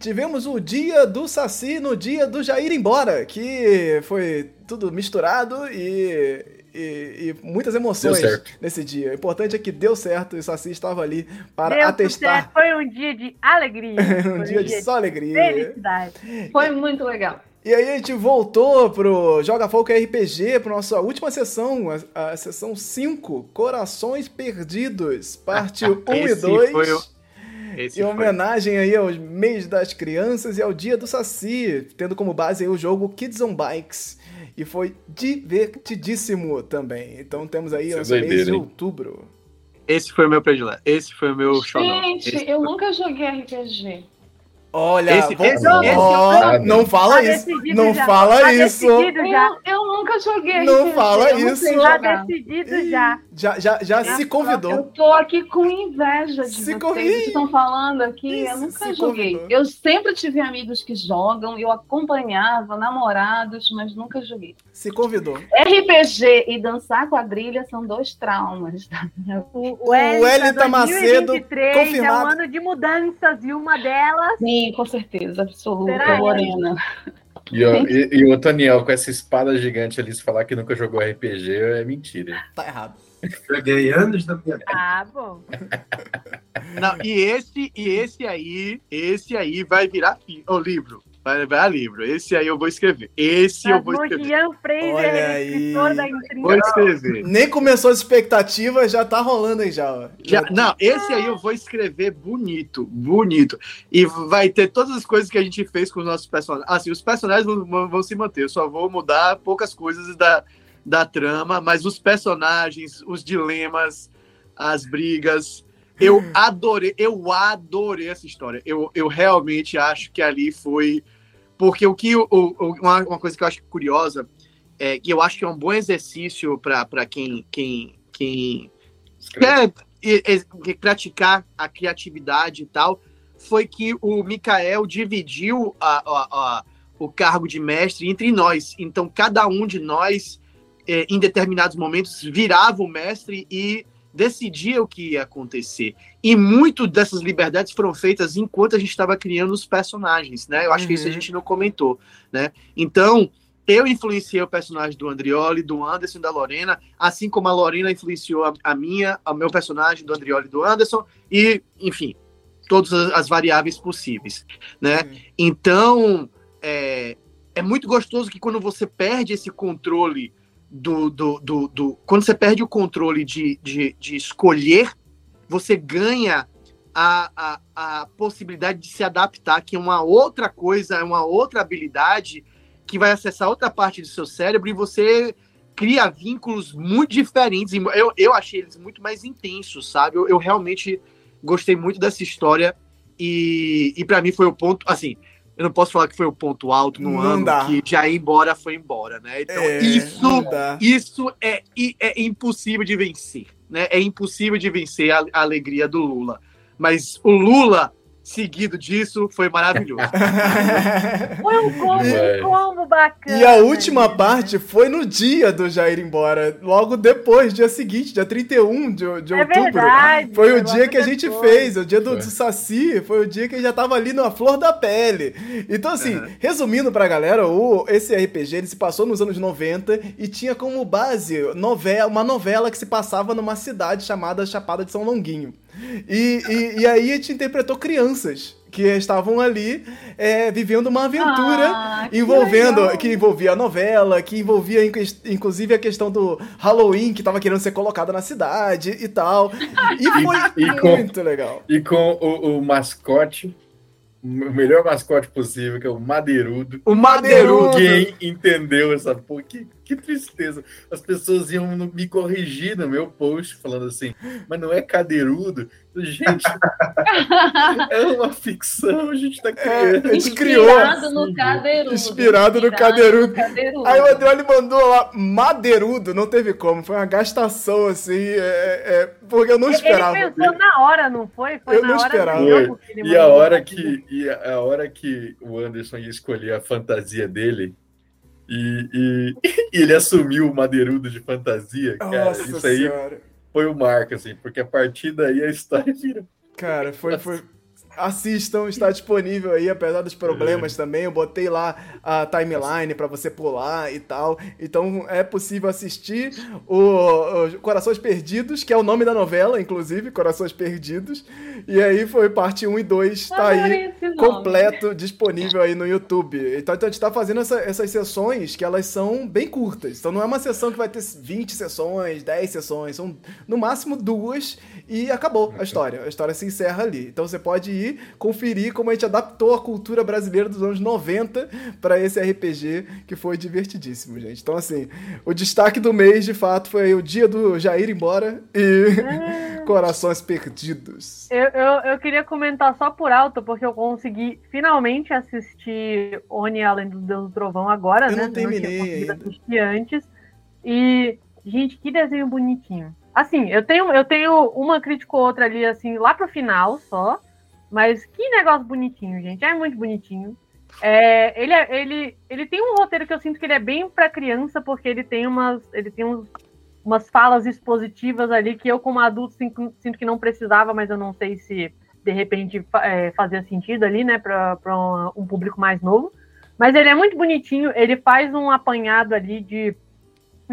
[SPEAKER 1] Tivemos o dia do Saci no dia do Jair embora, que foi tudo misturado e, e- e muitas emoções
[SPEAKER 3] Deu
[SPEAKER 1] nesse dia. O importante é que deu certo e o Saci estava ali para
[SPEAKER 5] Deus do
[SPEAKER 1] atestar
[SPEAKER 5] Foi um dia de alegria.
[SPEAKER 1] um
[SPEAKER 5] foi
[SPEAKER 1] dia de só alegria.
[SPEAKER 5] felicidade.
[SPEAKER 2] Foi muito legal.
[SPEAKER 1] E aí a gente voltou pro Joga Folk RPG, pra nossa última sessão, a, a sessão 5, Corações Perdidos, parte 1 e
[SPEAKER 4] Esse
[SPEAKER 1] 2.
[SPEAKER 4] foi o- Esse
[SPEAKER 1] Em
[SPEAKER 4] foi.
[SPEAKER 1] homenagem aí aos mês das crianças e ao dia do Saci, tendo como base aí o jogo Kids on Bikes. E foi divertidíssimo também. Então temos aí
[SPEAKER 3] Isso é
[SPEAKER 1] mês de outubro.
[SPEAKER 4] Esse foi o meu predileto. Esse foi o meu xodó.
[SPEAKER 2] Gente,
[SPEAKER 4] Esse
[SPEAKER 2] eu
[SPEAKER 4] foi.
[SPEAKER 2] nunca joguei RPG.
[SPEAKER 1] Olha,
[SPEAKER 4] Esse-
[SPEAKER 1] vou-
[SPEAKER 4] esse-
[SPEAKER 3] Ah,
[SPEAKER 1] não fala
[SPEAKER 5] Tá
[SPEAKER 1] isso, não
[SPEAKER 5] já.
[SPEAKER 1] fala
[SPEAKER 5] Tá
[SPEAKER 1] isso.
[SPEAKER 2] Eu, eu nunca joguei
[SPEAKER 1] Não
[SPEAKER 2] RPG.
[SPEAKER 1] fala isso.
[SPEAKER 5] Tá decidido já.
[SPEAKER 1] Já, já, já se
[SPEAKER 2] Eu
[SPEAKER 1] convidou.
[SPEAKER 2] tô aqui com inveja de
[SPEAKER 1] Se
[SPEAKER 2] vocês que estão falando aqui.
[SPEAKER 1] Isso,
[SPEAKER 2] eu nunca
[SPEAKER 1] se
[SPEAKER 2] joguei.
[SPEAKER 1] convidou.
[SPEAKER 2] Eu sempre tive amigos que jogam, eu acompanhava, namorados, mas nunca joguei.
[SPEAKER 1] Se convidou.
[SPEAKER 2] RPG e dançar quadrilha são dois traumas.
[SPEAKER 5] O,
[SPEAKER 1] O Wellington Macedo,
[SPEAKER 5] 2023 é um
[SPEAKER 1] confirmado.
[SPEAKER 5] ano de mudanças e uma delas
[SPEAKER 2] Sim, com certeza, absoluta,
[SPEAKER 5] Será?
[SPEAKER 2] Lorena.
[SPEAKER 3] E, e- e o Taniel com essa espada gigante ali, se falar que nunca jogou RPG, é mentira.
[SPEAKER 1] Tá errado.
[SPEAKER 6] Joguei anos da minha vida.
[SPEAKER 5] Ah, bom.
[SPEAKER 4] Não, e esse, e esse aí, esse aí vai virar o livro. Vai virar livro. Esse aí eu vou escrever. Esse eu vou escrever.
[SPEAKER 5] Ian Fraser,
[SPEAKER 1] Olha aí.
[SPEAKER 5] escritor da intriga.
[SPEAKER 4] Vou escrever.
[SPEAKER 1] Nem começou as expectativas, já tá rolando aí já, ó.
[SPEAKER 4] Já- não, esse aí eu vou escrever bonito, bonito. E vai ter todas as coisas que a gente fez com os nossos personagens. Assim, os personagens vão, vão- vão se manter, eu só vou mudar poucas coisas da, da trama, mas os personagens, os dilemas, as brigas. Eu adorei, eu adorei essa história. Eu, eu realmente acho que ali foi. Porque o que. O, o- uma, uma coisa que eu acho curiosa é que eu acho que é um bom exercício para quem, quem, quem quer e- e- praticar a criatividade e tal, foi que o Mikael dividiu a- a- a- o cargo de mestre entre nós. Então, cada um de nós, eh, em determinados momentos, virava o mestre e decidia o que ia acontecer. E muito dessas liberdades foram feitas enquanto a gente estava criando os personagens, né? Eu acho que isso a
[SPEAKER 1] Uhum.
[SPEAKER 4] gente não comentou, né? Então, eu influenciei o personagem do Andrioli, do Anderson e da Lorena, assim como a Lorena influenciou a, a minha, o meu personagem do Andrioli e do Anderson, e, enfim, todas as, as variáveis possíveis, né?
[SPEAKER 1] Uhum.
[SPEAKER 4] Então, é, é muito gostoso que quando você perde esse controle do. do, do, do- quando você perde o controle de, de, de escolher, você ganha a, a, a possibilidade de se adaptar, que é uma outra coisa, é uma outra habilidade que vai acessar outra parte do seu cérebro e você cria vínculos muito diferentes. Eu, eu achei eles muito mais intensos, sabe? Eu, eu realmente gostei muito dessa história e, e para mim foi o ponto, assim, eu não posso falar que foi o ponto alto no
[SPEAKER 1] Não
[SPEAKER 4] ano
[SPEAKER 1] dá.
[SPEAKER 4] que já ir embora foi embora, né? Então
[SPEAKER 1] É,
[SPEAKER 4] isso isso é, é impossível de vencer, né? É impossível de vencer a, a alegria do Lula. Mas o Lula, seguido disso, foi maravilhoso.
[SPEAKER 5] Foi um combo, um combo bacana.
[SPEAKER 1] E a última
[SPEAKER 5] né?
[SPEAKER 1] parte foi no dia do Jair ir embora. Logo depois, dia seguinte, dia 31 de, de
[SPEAKER 5] É
[SPEAKER 1] outubro.
[SPEAKER 5] verdade,
[SPEAKER 1] Foi o dia que a gente
[SPEAKER 5] depois.
[SPEAKER 1] fez, o dia do, do Saci, foi o dia que ele já tava ali na flor da pele. Então, assim,
[SPEAKER 4] Uhum.
[SPEAKER 1] resumindo pra galera, o, esse RPG ele se passou nos anos 90 e tinha como base novela, uma novela que se passava numa cidade chamada Chapada de São Longuinho. E, e, e aí a gente interpretou crianças que estavam ali é, vivendo uma aventura
[SPEAKER 2] Ah, que
[SPEAKER 1] envolvendo
[SPEAKER 2] legal.
[SPEAKER 1] que envolvia a novela, que envolvia inc- inclusive a questão do Halloween que tava querendo ser colocado na cidade e tal. E foi
[SPEAKER 3] E com-
[SPEAKER 1] muito legal.
[SPEAKER 3] E com o, o mascote, o melhor mascote possível, que é o Madeirudo.
[SPEAKER 4] O Madeirudo.
[SPEAKER 3] Ninguém entendeu essa porra. Que, que tristeza. As pessoas iam no- me corrigir no meu post, falando assim, mas não é cadeirudo. Gente, é uma ficção, a gente tá
[SPEAKER 1] É,
[SPEAKER 3] criando.
[SPEAKER 1] a gente criou.
[SPEAKER 2] Inspirado no cadeirudo.
[SPEAKER 1] Inspirado no cadeirudo.
[SPEAKER 2] cadeirudo.
[SPEAKER 1] Aí o Andreoli mandou lá, madeirudo, não teve como, foi uma gastação assim, é, é, porque eu não esperava.
[SPEAKER 5] Ele pensou na hora, não foi? Foi
[SPEAKER 1] Eu
[SPEAKER 5] na
[SPEAKER 1] não
[SPEAKER 5] hora
[SPEAKER 1] esperava.
[SPEAKER 3] E a hora que, e a a hora que o Anderson ia escolher a fantasia dele, e, e- e ele assumiu o madeirudo de fantasia, cara,
[SPEAKER 1] Nossa
[SPEAKER 3] isso aí
[SPEAKER 1] senhora.
[SPEAKER 3] foi o marco, assim, porque a partir daí a história vira.
[SPEAKER 1] Cara, foi, foi. Assistam, está disponível aí, apesar dos problemas também. Eu botei lá a timeline pra você pular e tal. Então é possível assistir o, o Corações Perdidos, que é o nome da novela, inclusive, Corações Perdidos. E aí foi parte 1 e 2, tá aí completo, disponível aí no YouTube. Então, então a gente tá fazendo essa- essas sessões que elas são bem curtas. Então não é uma sessão que vai ter 20 sessões, 10 sessões, são no máximo duas e acabou a história. A história se encerra ali. Então você pode ir conferir como a gente adaptou a cultura brasileira dos anos 90 para esse RPG que foi divertidíssimo, gente. Então assim, o destaque do mês de fato foi o dia do Jair ir embora e Corações Perdidos.
[SPEAKER 5] Eu, eu, eu queria comentar só por alto, porque eu consegui finalmente assistir Oni Além do Deus do Trovão agora,
[SPEAKER 1] Eu
[SPEAKER 5] né?
[SPEAKER 1] não terminei
[SPEAKER 5] tinha conseguido
[SPEAKER 1] ainda.
[SPEAKER 5] antes. E, gente, que desenho bonitinho. Assim, eu tenho, eu tenho uma crítica ou outra ali, assim, lá pro final só. Mas que negócio bonitinho, gente. É muito bonitinho. É, ele, é- ele, ele tem um roteiro que eu sinto que ele é bem pra criança, porque ele tem umas. Ele tem uns, umas falas expositivas ali que eu, como adulto, sinto, que não precisava, mas eu não sei se de repente é, fazia sentido ali, né, para um público mais novo. Mas ele é muito bonitinho, ele faz um apanhado ali de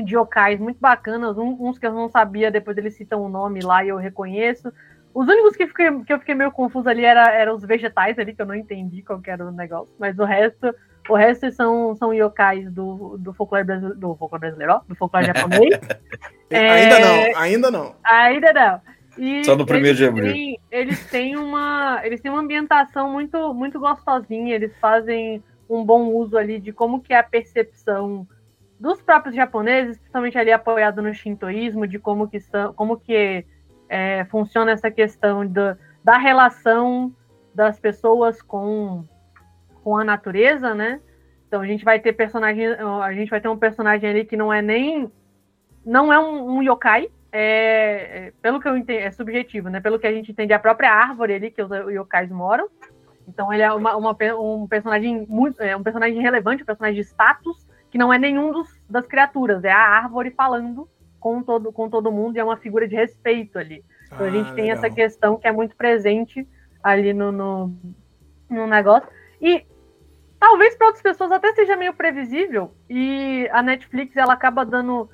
[SPEAKER 5] de yokais muito bacanas, uns que eu não sabia, depois eles citam o nome lá e eu reconheço. Os únicos que, fiquei, que eu fiquei meio confuso ali eram era os vegetais ali, que eu não entendi qual era o negócio, mas o resto, o resto são, são yokais do, do folclore brasileiro, do folclore brasileiro, ó, do folclore japonês.
[SPEAKER 1] é, ainda não, ainda não.
[SPEAKER 5] Ainda não.
[SPEAKER 3] E Só no primeiro de abril.
[SPEAKER 5] Têm, eles têm uma, eles têm uma ambientação muito, muito gostosinha. Eles fazem um bom uso ali de como que é a percepção dos próprios japoneses, principalmente ali apoiado no shintoísmo, de como que são, como que é, funciona essa questão do, da relação das pessoas com, com a natureza, né? Então a gente vai ter personagem, a gente vai ter um personagem ali que não é nem não é um, um yokai, é, é, pelo que eu entendo, é subjetivo, né? Pelo que a gente entende, a própria árvore ali que os yokais moram. Então ele é uma, uma, um personagem muito, é um personagem relevante, um personagem de status, que não é nenhum dos, das criaturas, é a árvore falando com todo, com todo mundo e é uma figura de respeito ali. Então ah, a gente tem legal. essa questão que é muito presente ali no, no, no negócio. E talvez para outras pessoas até seja meio previsível, e a Netflix ela acaba dando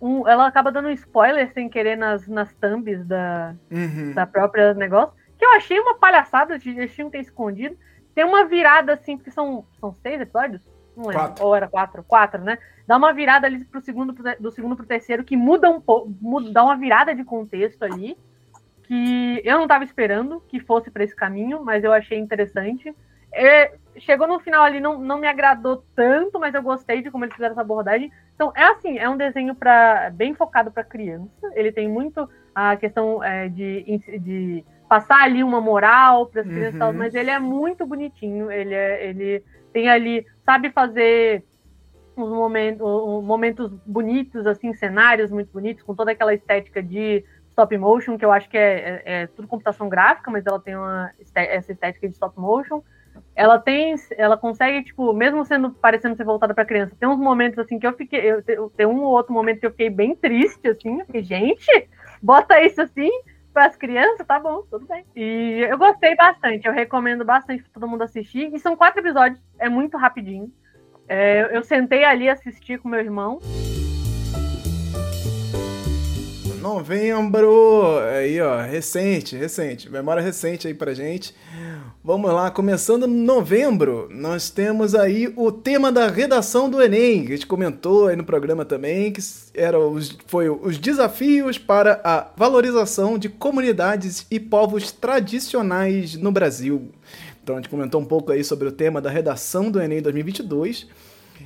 [SPEAKER 5] um, ela acaba dando um spoiler sem querer nas, nas thumbs da, uhum. da própria negócio, que eu achei uma palhaçada, de eles tinham que ter escondido. Tem uma virada assim, porque são, são seis episódios? Não lembro. Quatro. Ou era quatro? Quatro, né? Dá uma virada ali pro segundo, do segundo pro terceiro, que muda um pouco, dá uma virada de contexto ali, que eu não estava esperando que fosse para esse caminho, mas eu achei interessante. É, chegou no final ali, não, não me agradou tanto, mas eu gostei de como eles fizeram essa abordagem. Então, é assim, é um desenho para bem focado para criança. Ele tem muito a questão é, de, de passar ali uma moral para as uhum. crianças, mas ele é muito bonitinho. Ele, é, ele tem ali, sabe fazer uns momentos, momentos bonitos, assim, cenários muito bonitos, com toda aquela estética de stop motion, que eu acho que é, é, é tudo computação gráfica, mas ela tem uma, essa estética de stop motion. Ela tem, ela consegue, tipo, mesmo sendo parecendo ser voltada para criança, tem uns momentos assim que eu fiquei, eu, tem um ou outro momento que eu fiquei bem triste, assim, porque, gente, bota isso assim para as crianças, tá bom, tudo bem. E eu gostei bastante, eu recomendo bastante para todo mundo assistir. E são quatro episódios, é muito rapidinho. É, eu sentei ali assistir com meu irmão.
[SPEAKER 1] Novembro, aí ó, recente, recente, memória recente aí pra gente. Vamos lá, começando em novembro, nós temos aí o tema da redação do Enem, a gente comentou aí no programa também, que era os, foi os desafios para a valorização de comunidades e povos tradicionais no Brasil. Então a gente comentou um pouco aí sobre o tema da redação do Enem 2022.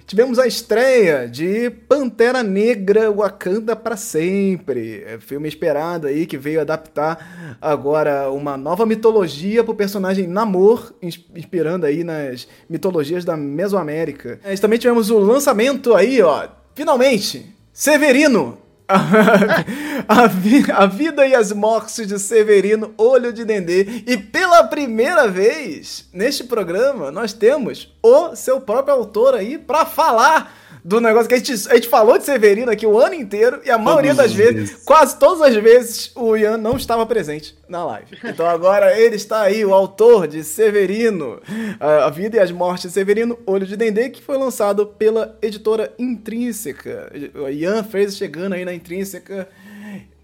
[SPEAKER 1] Tivemos a estreia de Pantera Negra Wakanda para sempre, é filme esperado aí que veio adaptar agora uma nova mitologia para o personagem Namor, inspirando aí nas mitologias da Mesoamérica. Nós também tivemos o lançamento aí, ó, finalmente, Severino, a, vi, a, vida e as mortes de Severino Olho de Dendê. E pela primeira vez neste programa, nós temos o seu próprio autor aí para falar do negócio que a gente, a gente falou de Severino aqui o ano inteiro e a maioria das vezes, vezes, quase todas as vezes, o Ian não estava presente na live. Então agora ele está aí, o autor de Severino, A Vida e as Mortes de Severino, Olho de Dendê, que foi lançado pela editora Intrínseca. O Ian fez chegando aí na Intrínseca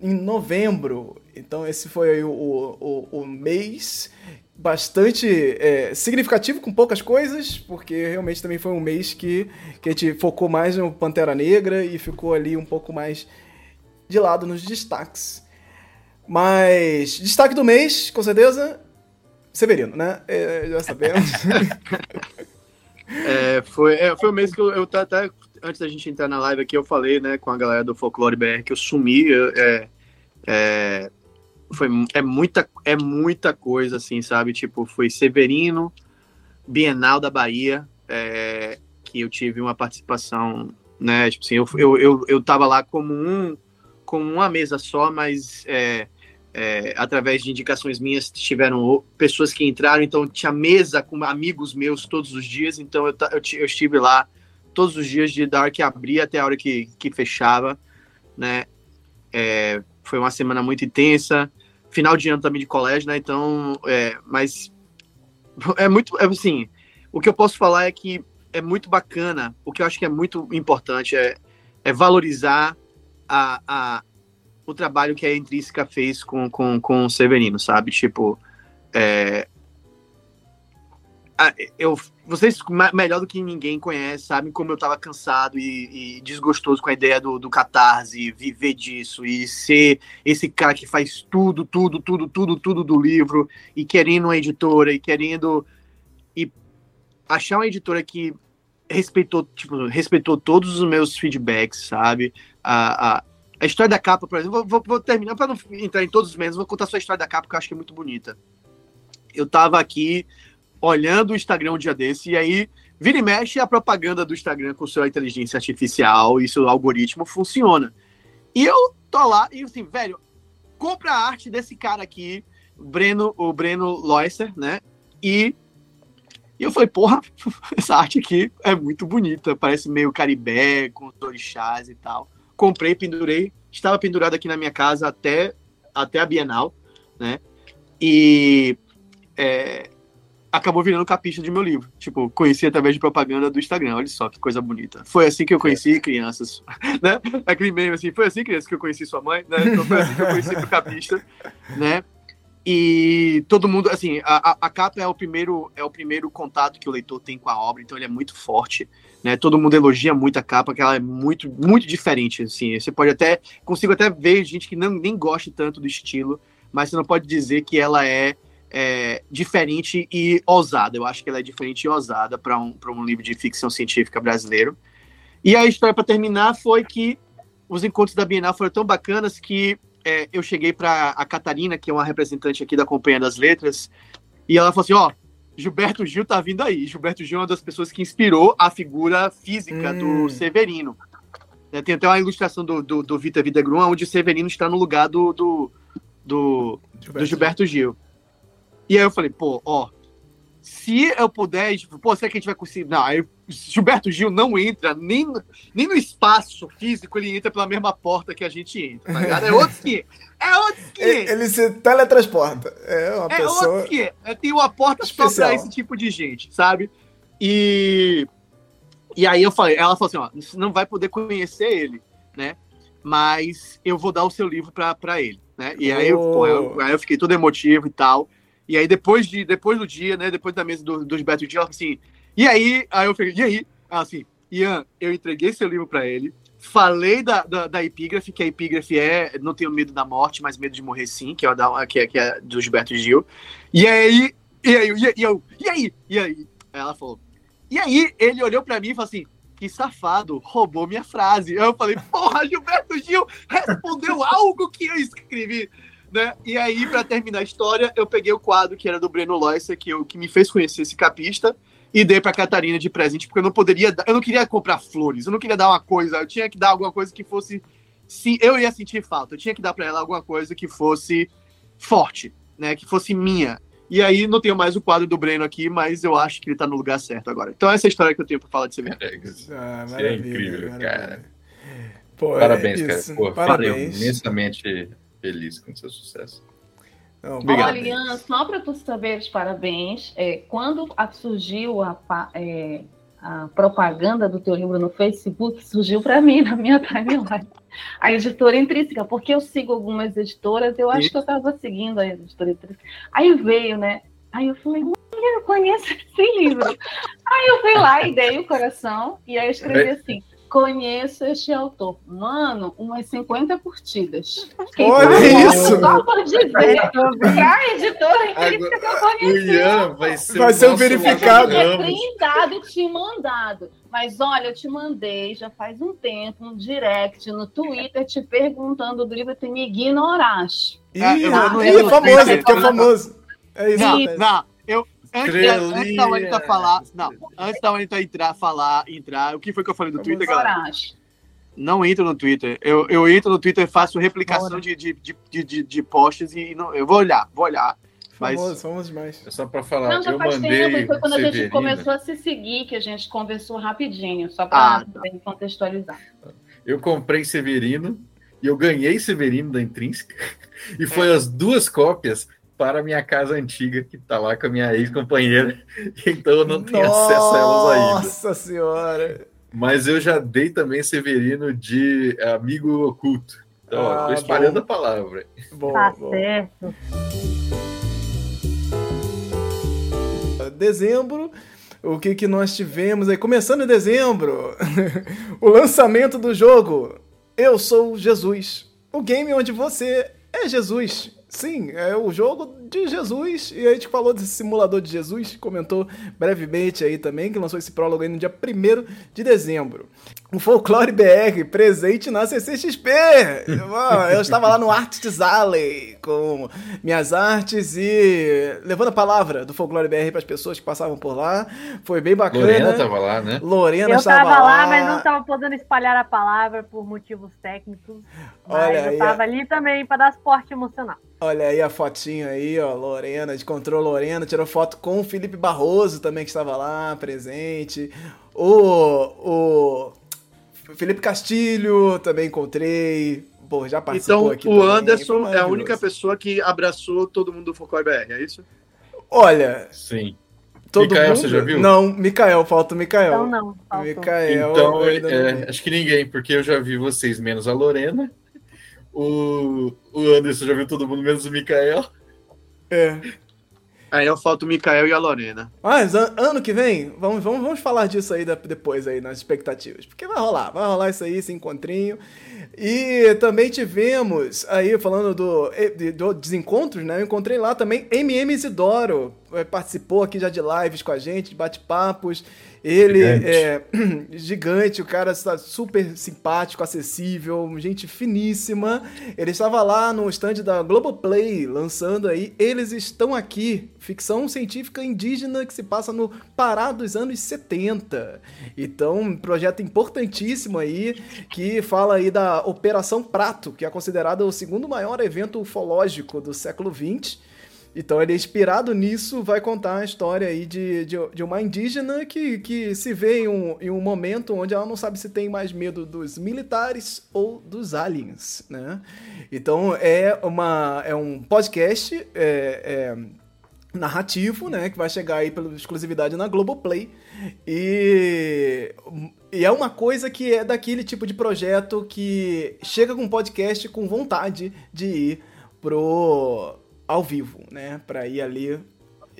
[SPEAKER 1] em novembro. Então esse foi o, o, o mês bastante é, significativo com poucas coisas, porque realmente também foi um mês que, que a gente focou mais no Pantera Negra e ficou ali um pouco mais de lado nos destaques. Mas destaque do mês, com certeza, Severino, né? É, já sabemos.
[SPEAKER 4] é, foi, é, foi o mês que eu, eu até antes da gente entrar na live aqui, eu falei, né, com a galera do Folclore BR que eu sumi. É, é, foi é muita é muita coisa assim sabe tipo foi Severino Bienal da Bahia é, que eu tive uma participação né tipo assim eu, eu, eu, eu tava lá como um como uma mesa só mas é, é, através de indicações minhas tiveram pessoas que entraram então tinha mesa com amigos meus todos os dias então eu, eu, eu estive lá todos os dias de dar que abria até a hora que, que fechava né é, foi uma semana muito intensa final de ano também de colégio, né? Então, é, mas é muito, é, assim, o que eu posso falar é que é muito bacana, o que eu acho que é muito importante é, é valorizar a, a, o trabalho que a Intrínseca fez com, com, com o Severino, sabe? Tipo, é, eu, vocês melhor do que ninguém conhecem, sabem como eu tava cansado e, e, desgostoso com a ideia do, do catarse, viver disso e ser esse cara que faz tudo, tudo, tudo, tudo, tudo do livro e querendo uma editora e querendo e achar uma editora que respeitou, tipo, respeitou todos os meus feedbacks, sabe? A, a, a história da capa, por exemplo, vou, vou terminar para não entrar em todos os meses, vou contar a história da capa que eu acho que é muito bonita. Eu tava aqui olhando o Instagram um dia desse, e aí vira e mexe a propaganda do Instagram com sua inteligência artificial e seu algoritmo funciona. E eu tô lá e assim, velho, compra a arte desse cara aqui, Breno, o Breno Loisser, né? E, e eu falei, porra, essa arte aqui é muito bonita, parece meio caribé, com orixás e tal. Comprei, pendurei, estava pendurado aqui na minha casa até, até a Bienal, né? E é, acabou virando capítulo de meu livro. Tipo, conheci através de propaganda do Instagram. Olha só que coisa bonita. Foi assim que eu conheci crianças, né? Aquele meme assim, foi assim, criança, que eu conheci sua mãe, né? Então foi assim que eu conheci o capista, né? E todo mundo, assim, a, a capa é o primeiro é o primeiro contato que o leitor tem com a obra, então ele é muito forte, né? Todo mundo elogia muito a capa, que ela é muito muito diferente, assim. Você pode até consigo até ver gente que não nem gosta tanto do estilo, mas você não pode dizer que ela é é, diferente e ousada. Eu acho que ela é diferente e ousada para um, um livro de ficção científica brasileiro. E a história, para terminar, foi que os encontros da Bienal foram tão bacanas que é, eu cheguei para a Catarina, que é uma representante aqui da Companhia das Letras, e ela falou assim: Ó, Gilberto Gil tá vindo aí. Gilberto Gil é uma das pessoas que inspirou a figura física hum. do Severino. É, tem até uma ilustração do, do, do Vita Videgrum, onde o Severino está no lugar do, do, do Gilberto, do Gilberto Gil. E aí eu falei, pô, ó, se eu puder, tipo, pô, será que a gente vai conseguir? Não, aí Gilberto Gil não entra nem, nem no espaço físico, ele entra pela mesma porta que a gente entra, tá ligado? É outro que É outro que
[SPEAKER 1] Ele, ele se teletransporta. É uma é pessoa.
[SPEAKER 4] Outro que é, Tem uma porta especial. só pra esse tipo de gente, sabe? E. E aí eu falei, ela falou assim: ó, você não vai poder conhecer ele, né? Mas eu vou dar o seu livro pra, pra ele, né? E aí, oh. eu, pô, eu, aí eu fiquei todo emotivo e tal. E aí, depois, de, depois do dia, né? Depois da mesa do, do Gilberto Dia, ela assim, e aí? Aí eu falei, e aí? Ela assim, Ian, eu entreguei seu livro para ele, falei da, da, da, epígrafe, que a epígrafe é Não tenho medo da morte, mas medo de morrer sim, que é, da, que é, que é do Gilberto Gil. E e aí, e aí, e, eu, e aí? E aí? Ela falou, e aí ele olhou para mim e falou assim, que safado, roubou minha frase. Eu falei, porra, Gilberto Gil respondeu algo que eu escrevi. Né? E aí, para terminar a história, eu peguei o quadro que era do Breno Loisser, que, eu, que me fez conhecer esse capista, e dei para Catarina de presente, porque eu não poderia, eu não queria comprar flores, eu não queria dar uma coisa, eu tinha que dar alguma coisa que fosse, sim, eu ia sentir falta, eu tinha que dar para ela alguma coisa que fosse forte, né, que fosse minha. E aí não tenho mais o quadro do Breno aqui, mas eu acho que ele tá no lugar certo agora. Então essa é a história que eu tenho para falar de você
[SPEAKER 3] Ah, é incrível, maravilha. cara. Pô, Parabéns, é cara. Pô, Parabéns. imensamente feliz com o seu sucesso.
[SPEAKER 2] Não, Olha, Ian, só para tu saber os parabéns, é, quando surgiu a, é, a, propaganda do teu livro no Facebook, surgiu para mim, na minha timeline, a editora intrínseca, porque eu sigo algumas editoras, eu acho que eu estava seguindo a editora intrínseca. Aí veio, né? Aí eu falei, eu conheço esse livro. Aí eu fui lá e dei o coração, e aí eu escrevi assim Conheço este autor. Mano, umas 50 curtidas.
[SPEAKER 1] Olha isso!
[SPEAKER 2] Só por dizer, pra editora intrínseca que eu conheci. O
[SPEAKER 3] Ian vai ser,
[SPEAKER 1] vai ser o verificado.
[SPEAKER 2] Eu tinha printado e te mandado. Mas olha, eu te mandei já faz um tempo um direct no Twitter te perguntando do livro, tu me ignoraste.
[SPEAKER 1] Ih, ah, é famoso, porque é famoso. É isso.
[SPEAKER 4] Não, não, eu, Antes, antes da Anitta falar. Não, antes da Anitta entrar, falar, entrar. O que foi que eu falei do Vamos Twitter, galera? Não entro no Twitter. Eu, eu entro no Twitter, faço replicação de, de, de, de, de posts e não, eu vou olhar, vou olhar. Mas...
[SPEAKER 1] Famoso, famoso demais.
[SPEAKER 3] É só para falar. Não, já eu faz mandei
[SPEAKER 2] tempo, foi quando Severina. a gente começou a se seguir que a gente conversou rapidinho, só para ah, tá. contextualizar.
[SPEAKER 3] Eu comprei Severino e eu ganhei Severino da Intrínseca. E foi é. as duas cópias para a minha casa antiga, que está lá com a minha ex-companheira, então eu não tenho Nossa acesso a elas ainda.
[SPEAKER 1] Nossa Senhora!
[SPEAKER 3] Mas eu já dei também Severino de amigo oculto. Então, ó,
[SPEAKER 1] Ah,
[SPEAKER 3] tô espalhando
[SPEAKER 1] bom.
[SPEAKER 3] a palavra.
[SPEAKER 1] Bom,
[SPEAKER 5] Tá
[SPEAKER 1] bom.
[SPEAKER 5] certo.
[SPEAKER 1] Dezembro, o que, que nós tivemos aí? Começando em dezembro, o lançamento do jogo Eu Sou Jesus. O game onde você é Jesus. Sim, é o jogo de Jesus. E a gente falou desse simulador de Jesus, comentou brevemente aí também, que lançou esse prólogo aí no dia 1 de dezembro. O Folclore BR, presente na CCXP. Eu estava lá no Arts Alley com minhas artes e levando a palavra do Folclore BR para as pessoas que passavam por lá. Foi bem bacana.
[SPEAKER 3] Lorena tava lá, né?
[SPEAKER 1] Lorena
[SPEAKER 5] Eu
[SPEAKER 1] estava
[SPEAKER 5] tava lá, mas não tava podendo espalhar a palavra por motivos técnicos. Mas
[SPEAKER 1] Olha aí,
[SPEAKER 5] eu tava ali também para dar suporte emocional.
[SPEAKER 1] Olha aí a fotinha aí, ó, Lorena, encontrou Lorena, tirou foto com o Felipe Barroso também, que estava lá, presente. O, o Felipe Castilho também encontrei. Pô, já participou
[SPEAKER 4] Então,
[SPEAKER 1] aqui
[SPEAKER 4] o
[SPEAKER 1] também,
[SPEAKER 4] Anderson é a única pessoa que abraçou todo mundo do Folclore BR, é isso?
[SPEAKER 1] Olha,
[SPEAKER 3] Sim.
[SPEAKER 1] todo
[SPEAKER 3] Mikael,
[SPEAKER 1] mundo...
[SPEAKER 3] você já viu?
[SPEAKER 1] Não, Mikael, falta o Mikael.
[SPEAKER 5] Então não, faltou.
[SPEAKER 1] Mikael,
[SPEAKER 3] Então,
[SPEAKER 1] não
[SPEAKER 3] é, acho que ninguém, porque eu já vi vocês menos a Lorena. O, o Anderson já viu todo mundo menos o Mikael.
[SPEAKER 1] É.
[SPEAKER 4] Aí eu falto o Mikael e a Lorena.
[SPEAKER 1] Mas an- ano que vem, vamos, vamos, vamos falar disso aí da- depois aí nas expectativas. Porque vai rolar, vai rolar isso aí, esse encontrinho. E também tivemos aí, falando do, do desencontros, né? Eu encontrei lá também MM Isidoro. eh, Participou aqui já de lives com a gente, de bate-papos. Ele
[SPEAKER 3] Gigante.
[SPEAKER 1] é gigante, o cara está super simpático, acessível, gente finíssima. Ele estava lá no stand da Globoplay, lançando aí Eles Estão Aqui, ficção científica indígena que se passa no Pará dos anos 70. Então, um projeto importantíssimo aí, que fala aí da Operação Prato, que é considerada o segundo maior evento ufológico do século XX. Então ele é inspirado nisso, vai contar a história aí de, de, de uma indígena que, que se vê em um, em um momento onde ela não sabe se tem mais medo dos militares ou dos aliens, né? Então é, uma, é um podcast é, é, narrativo, né? Que vai chegar aí pela exclusividade na Globoplay. E, e é uma coisa que é daquele tipo de projeto que chega com podcast com vontade de ir pro ao vivo, né? Pra ir ali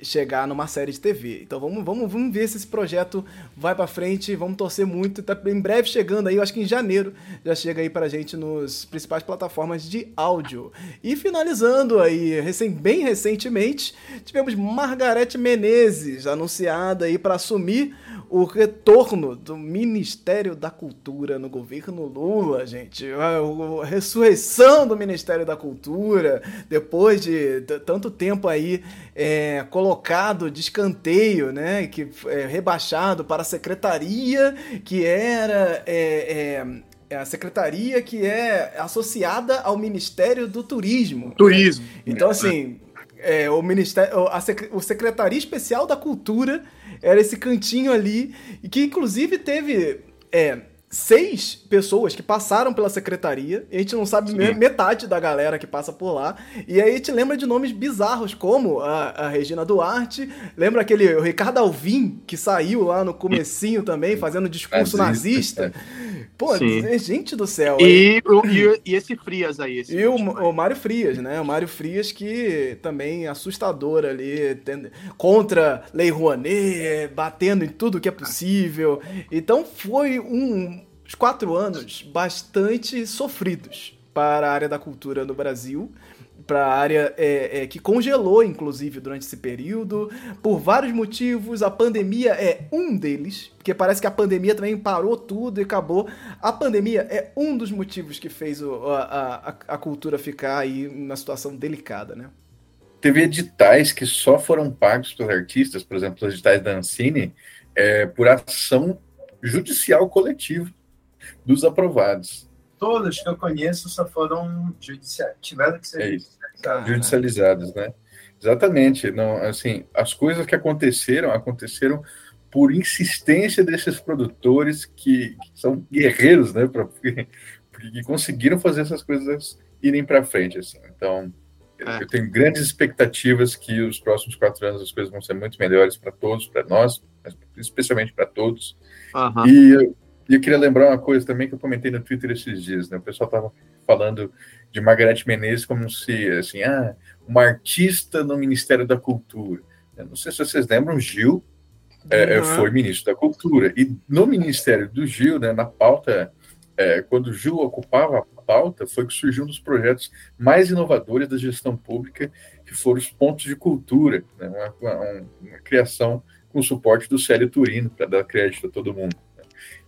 [SPEAKER 1] chegar numa série de TV. Então vamos, vamos, vamos ver se esse projeto vai pra frente, vamos torcer muito. Tá em breve chegando aí, eu acho que em janeiro já chega aí pra gente nos principais plataformas de áudio. E finalizando aí, recém, bem recentemente, tivemos Margarete Menezes anunciada aí para assumir o retorno do Ministério da Cultura no governo Lula, gente. A, ressurreição do Ministério da Cultura, depois de tanto tempo aí é, colocado de escanteio, né? Que é rebaixado para a secretaria que era. é, é, a secretaria que é associada ao Ministério do Turismo.
[SPEAKER 4] Turismo.
[SPEAKER 1] Então, assim, é, o Ministério, a Sec- o Secretaria Especial da Cultura era esse cantinho ali, e que inclusive teve é, seis pessoas que passaram pela secretaria, e a gente não sabe me- metade da galera que passa por lá, e aí a gente lembra de nomes bizarros, como a, a Regina Duarte, lembra aquele o Ricardo Alvim, que saiu lá no comecinho também, fazendo discurso nazista. Pô,
[SPEAKER 4] Sim.
[SPEAKER 1] gente do céu.
[SPEAKER 4] E, o- e, e esse Frias aí. Esse
[SPEAKER 1] E o, o Mário Frias, né? O Mário Frias que também é assustador ali, tendo- contra Lei Rouanet, batendo em tudo que é possível. Então foi um, uns quatro anos bastante sofridos para a área da cultura no Brasil. Para a área é, é, que congelou, inclusive, durante esse período, por vários motivos. A pandemia é um deles, porque parece que a pandemia também parou tudo e acabou. A pandemia é um dos motivos que fez o- a, a, a cultura ficar aí numa situação delicada, né?
[SPEAKER 3] Teve editais que só foram pagos pelos artistas, por exemplo, os editais da Ancine, é, por ação judicial coletiva dos aprovados.
[SPEAKER 6] Todos que eu conheço só foram judiciais. Tiveram que ser
[SPEAKER 3] É
[SPEAKER 6] judicializados.
[SPEAKER 3] judicializados, né? Exatamente. Não, assim, as coisas que aconteceram aconteceram por insistência desses produtores que, que são guerreiros, né? Pra, porque, que conseguiram fazer essas coisas irem para frente. Assim. Então, eu-
[SPEAKER 4] É.
[SPEAKER 3] eu tenho grandes expectativas que os próximos quatro anos as coisas vão ser muito melhores para todos, para nós, mas especialmente para todos.
[SPEAKER 4] Aham.
[SPEAKER 3] E E eu queria lembrar uma coisa também que eu comentei no Twitter esses dias, né? O pessoal tava falando de Margarete Menezes como se, assim, ah, uma artista no Ministério da Cultura. Eu não sei se vocês lembram, Gil é, uhum. foi ministro da Cultura. E no Ministério do Gil, né, na pauta, é, quando o Gil ocupava a pauta, foi que surgiu um dos projetos mais inovadores da gestão pública, que foram os pontos de cultura, né, uma, uma, uma criação com suporte do Célio Turino, para dar crédito a todo mundo.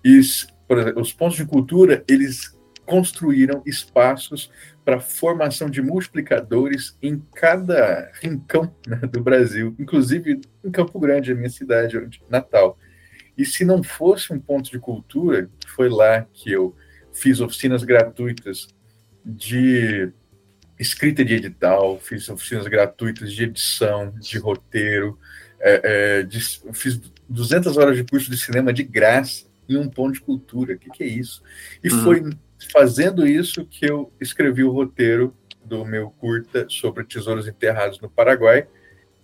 [SPEAKER 3] E, por exemplo, os pontos de cultura, eles construíram espaços para formação de multiplicadores em cada rincão né, do Brasil, inclusive em Campo Grande, a minha cidade natal. E se não fosse um ponto de cultura, foi lá que eu fiz oficinas gratuitas de escrita de edital, fiz oficinas gratuitas de edição, de roteiro, é, é, de, fiz 200 horas de curso de cinema de graça em um ponto de cultura. O que, que é isso? E uhum. foi fazendo isso que eu escrevi o roteiro do meu curta sobre tesouros enterrados no Paraguai,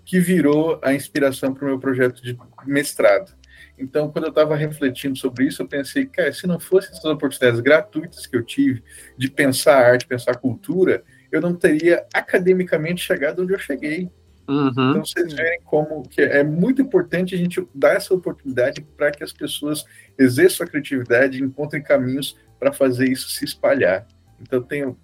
[SPEAKER 3] que virou a inspiração para o meu projeto de mestrado. Então, quando eu estava refletindo sobre isso, eu pensei, cara, se não fossem essas oportunidades gratuitas que eu tive de pensar arte, pensar cultura, eu não teria academicamente chegado onde eu cheguei. Uhum. Então, vocês verem como que é muito importante a gente dar essa oportunidade para que as pessoas exerçam a criatividade e encontrem caminhos para fazer isso se espalhar. Então eu tenho,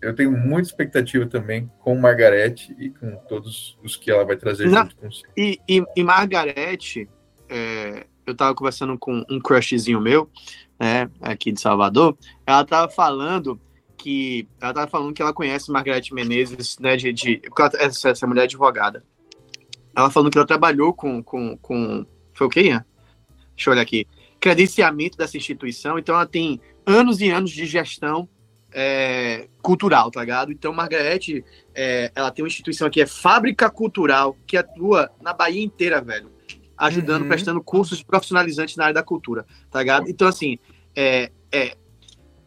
[SPEAKER 3] eu tenho muita expectativa também com Margarete e com todos os que ela vai trazer Não, junto com você.
[SPEAKER 4] E, e, e Margarete, é, eu estava conversando com um crushzinho meu, né, aqui de Salvador, ela estava falando que ela estava falando que ela conhece Margarete Menezes, né, de, de essa, essa mulher advogada. Ela falando que ela trabalhou com, com, com foi o quê, Ian? Deixa eu olhar aqui. Credenciamento dessa instituição, então ela tem anos e anos de gestão é, cultural, tá ligado? Então, Margarete, é, ela tem uma instituição aqui, é Fábrica Cultural, que atua na Bahia inteira, velho. Ajudando, uhum. prestando cursos profissionalizantes na área da cultura, tá ligado? Então, assim, é, é,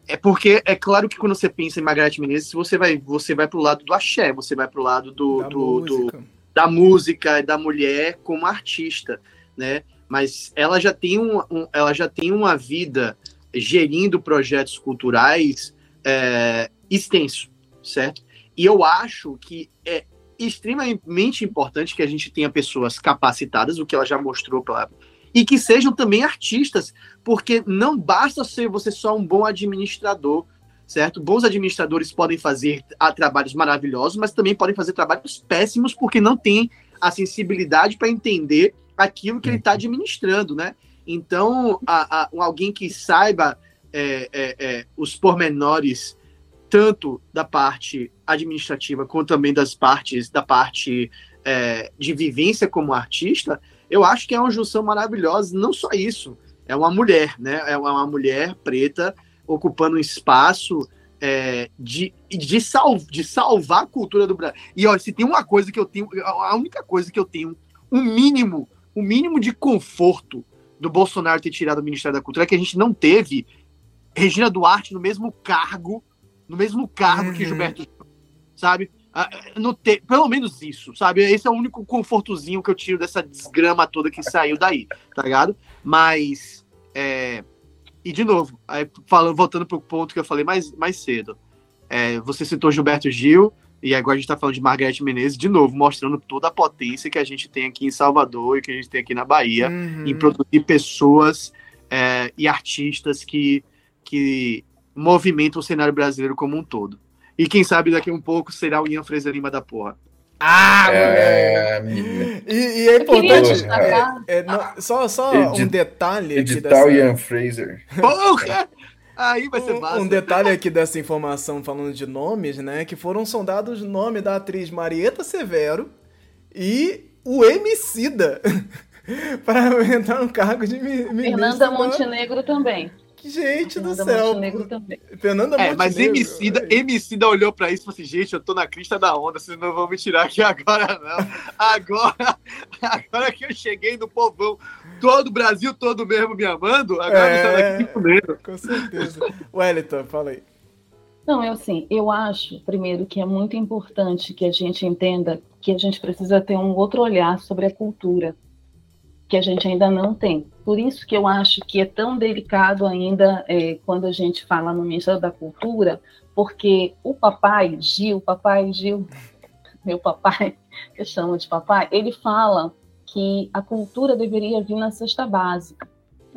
[SPEAKER 4] é porque é claro que quando você pensa em Margarete Menezes, você vai, você vai pro lado do axé, você vai pro lado do, da, do, música. do da música, da mulher como artista, né? Mas ela já tem, um, um ela já tem uma vida gerindo projetos culturais é, extenso, certo? E eu acho que é extremamente importante que a gente tenha pessoas capacitadas, o que ela já mostrou, claro, e que sejam também artistas, porque não basta ser você só um bom administrador, certo? Bons administradores podem fazer ah, trabalhos maravilhosos, mas também podem fazer trabalhos péssimos porque não têm a sensibilidade para entender aquilo que ele está administrando, né? Então, a, a, alguém que saiba é, é, é, os pormenores tanto da parte administrativa quanto também das partes da parte é, de vivência como artista, eu acho que é uma junção maravilhosa. Não só isso, é uma mulher, né? É uma mulher preta ocupando um espaço é, de, de, sal, de salvar a cultura do Brasil. E olha, se tem uma coisa que eu tenho, a única coisa que eu tenho, um mínimo, um mínimo de conforto do Bolsonaro ter tirado o Ministério da Cultura é que a gente não teve Regina Duarte no mesmo cargo, no mesmo cargo uhum. que Gilberto, sabe? Ah, no te... Pelo menos isso, sabe? Esse é o único confortozinho que eu tiro dessa desgrama toda que saiu daí, tá ligado? Mas, é... e de novo, aí, falando, voltando pro ponto que eu falei mais, mais cedo, é, você citou Gilberto Gil, e agora a gente está falando de Margarete Menezes, de novo, mostrando toda a potência que a gente tem aqui em Salvador e que a gente tem aqui na Bahia uhum. em produzir pessoas é, e artistas que, que movimentam o cenário brasileiro como um todo. E quem sabe daqui a um pouco será o Ian Fraser Lima da porra.
[SPEAKER 1] Ah, é, e, e, é importante. É, é, não, só só um detalhe.
[SPEAKER 3] Edital dessa... Ian Fraser.
[SPEAKER 4] Porra! Aí vai ser um, massa.
[SPEAKER 1] Um detalhe aqui dessa informação falando de nomes, né? Que foram sondados o nome da atriz Marieta Severo e o Emicida para entrar no cargo de
[SPEAKER 2] ministra. Fernanda Montenegro também.
[SPEAKER 1] Gente do céu. Fernanda
[SPEAKER 4] é, Montenegro. Mas Emicida, Emicida olhou pra isso e falou assim, gente, eu tô na crista da onda, vocês não vão me tirar aqui agora, não. Agora, agora que eu cheguei no povão, todo o Brasil todo mesmo me amando, agora é, me tá daqui
[SPEAKER 1] comigo. Com certeza. Wellington, fala aí.
[SPEAKER 2] Não, eu assim, eu acho, primeiro, que é muito importante que a gente entenda que a gente precisa ter um outro olhar sobre a cultura. Que a gente ainda não tem. Por isso que eu acho que é tão delicado ainda é, quando a gente fala no Ministério da Cultura, porque o papai Gil, papai Gil, meu papai, eu chamo de papai, ele fala que a cultura deveria vir na cesta básica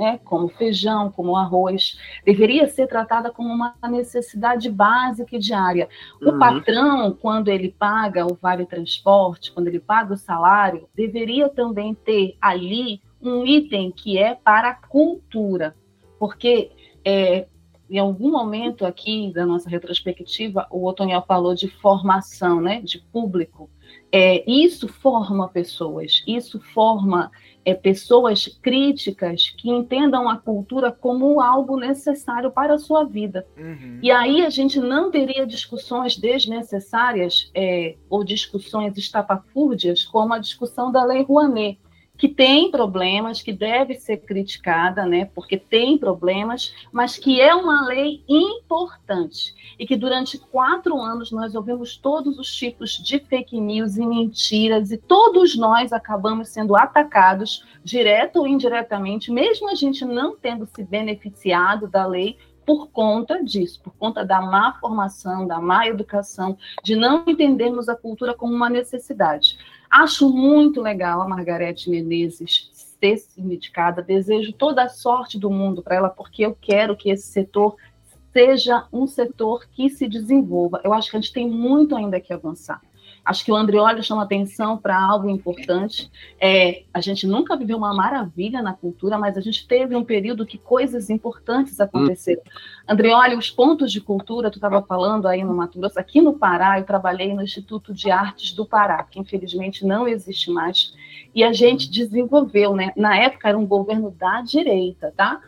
[SPEAKER 2] né, como feijão, como arroz, deveria ser tratada como uma necessidade básica e diária. O uhum. patrão, quando ele paga o vale transporte, quando ele paga o salário, deveria também ter ali um item que é para a cultura, porque é, em algum momento aqui da nossa retrospectiva, o Otoniel falou de formação, né, de público. É, isso forma pessoas, isso forma é, pessoas críticas que entendam a cultura como algo necessário para a sua vida. Uhum. E aí a gente não teria discussões desnecessárias é, ou discussões estapafúrdias, como a discussão da Lei Rouanet, que tem problemas, que deve ser criticada, né, porque tem problemas, mas que é uma lei importante e que durante quatro anos nós ouvimos todos os tipos de fake news e mentiras e todos nós acabamos sendo atacados, direto ou indiretamente, mesmo a gente não tendo se beneficiado da lei, por conta disso, por conta da má formação, da má educação, de não entendermos a cultura como uma necessidade. Acho muito legal a Margarete Menezes ser sindicada, desejo toda a sorte do mundo para ela, porque eu quero que esse setor seja um setor que se desenvolva. Eu acho que a gente tem muito ainda que avançar. Acho que o Andrioli chama atenção para algo importante. É, a gente nunca viveu uma maravilha na cultura, mas a gente teve um período que coisas importantes aconteceram. Hum. Os pontos de cultura, tu estava falando aí no Mato Grosso, aqui no Pará, eu trabalhei no Instituto de Artes do Pará, que infelizmente não existe mais, e a gente desenvolveu, né? Na época era um governo da direita, tá?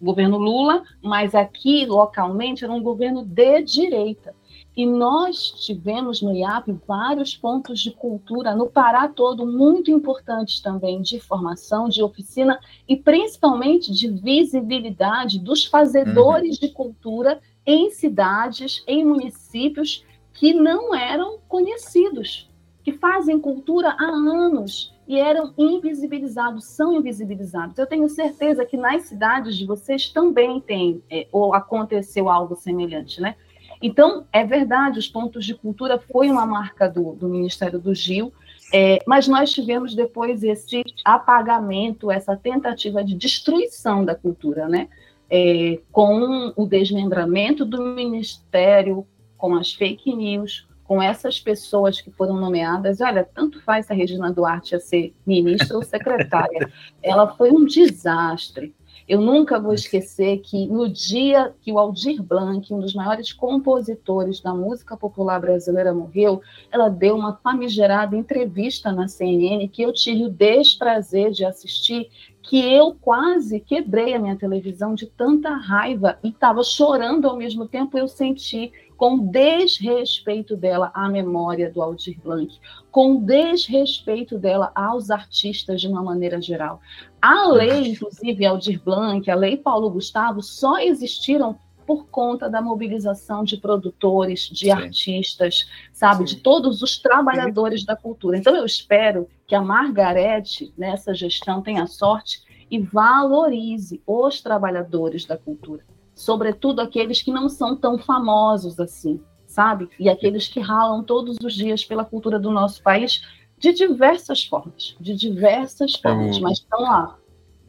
[SPEAKER 2] Governo Lula, mas aqui localmente era um governo de direita. E nós tivemos no IAP vários pontos de cultura no Pará todo, muito importantes também, de formação, de oficina e principalmente de visibilidade dos fazedores uhum. de cultura em cidades, em municípios que não eram conhecidos, que fazem cultura há anos e eram invisibilizados, são invisibilizados. Eu tenho certeza que nas cidades de vocês também tem, é, ou aconteceu algo semelhante, né? Então, é verdade, os pontos de cultura foi uma marca do, do Ministério do Gil, é, mas nós tivemos depois esse apagamento, essa tentativa de destruição da cultura, né? É, com o desmembramento do Ministério, com as fake news, com essas pessoas que foram nomeadas. Olha, tanto faz a Regina Duarte ia ser ministra ou secretária. Ela foi um desastre. Eu nunca vou esquecer que no dia que o Aldir Blanc, um dos maiores compositores da música popular brasileira, morreu, ela deu uma famigerada entrevista na CNN que eu tive o desprazer de assistir, que eu quase quebrei a minha televisão de tanta raiva e estava chorando ao mesmo tempo. Eu senti com desrespeito dela à memória do Aldir Blanc, com desrespeito dela aos artistas de uma maneira geral. A lei, inclusive, Aldir Blanc, a lei Paulo Gustavo, só existiram por conta da mobilização de produtores, de Sim. artistas, sabe, Sim. de todos os trabalhadores Sim. da cultura. Então, eu espero que a Margarete, nessa gestão, tenha sorte e valorize os trabalhadores da cultura sobretudo aqueles que não são tão famosos assim, sabe? E aqueles que ralam todos os dias pela cultura do nosso país de diversas formas, de diversas formas, eu, mas estão lá.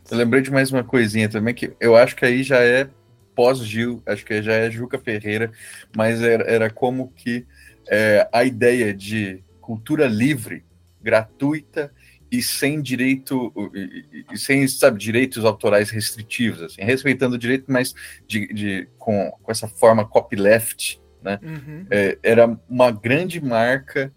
[SPEAKER 3] Eu lembrei de mais uma coisinha também, que eu acho que aí já é pós-Gil, acho que já é Juca Ferreira, mas era, era como que é, a ideia de cultura livre, gratuita e sem direito e, sem sabe direitos autorais restritivos assim respeitando o direito mas de, de com, com, essa forma copyleft né? Uhum. é, era uma grande marca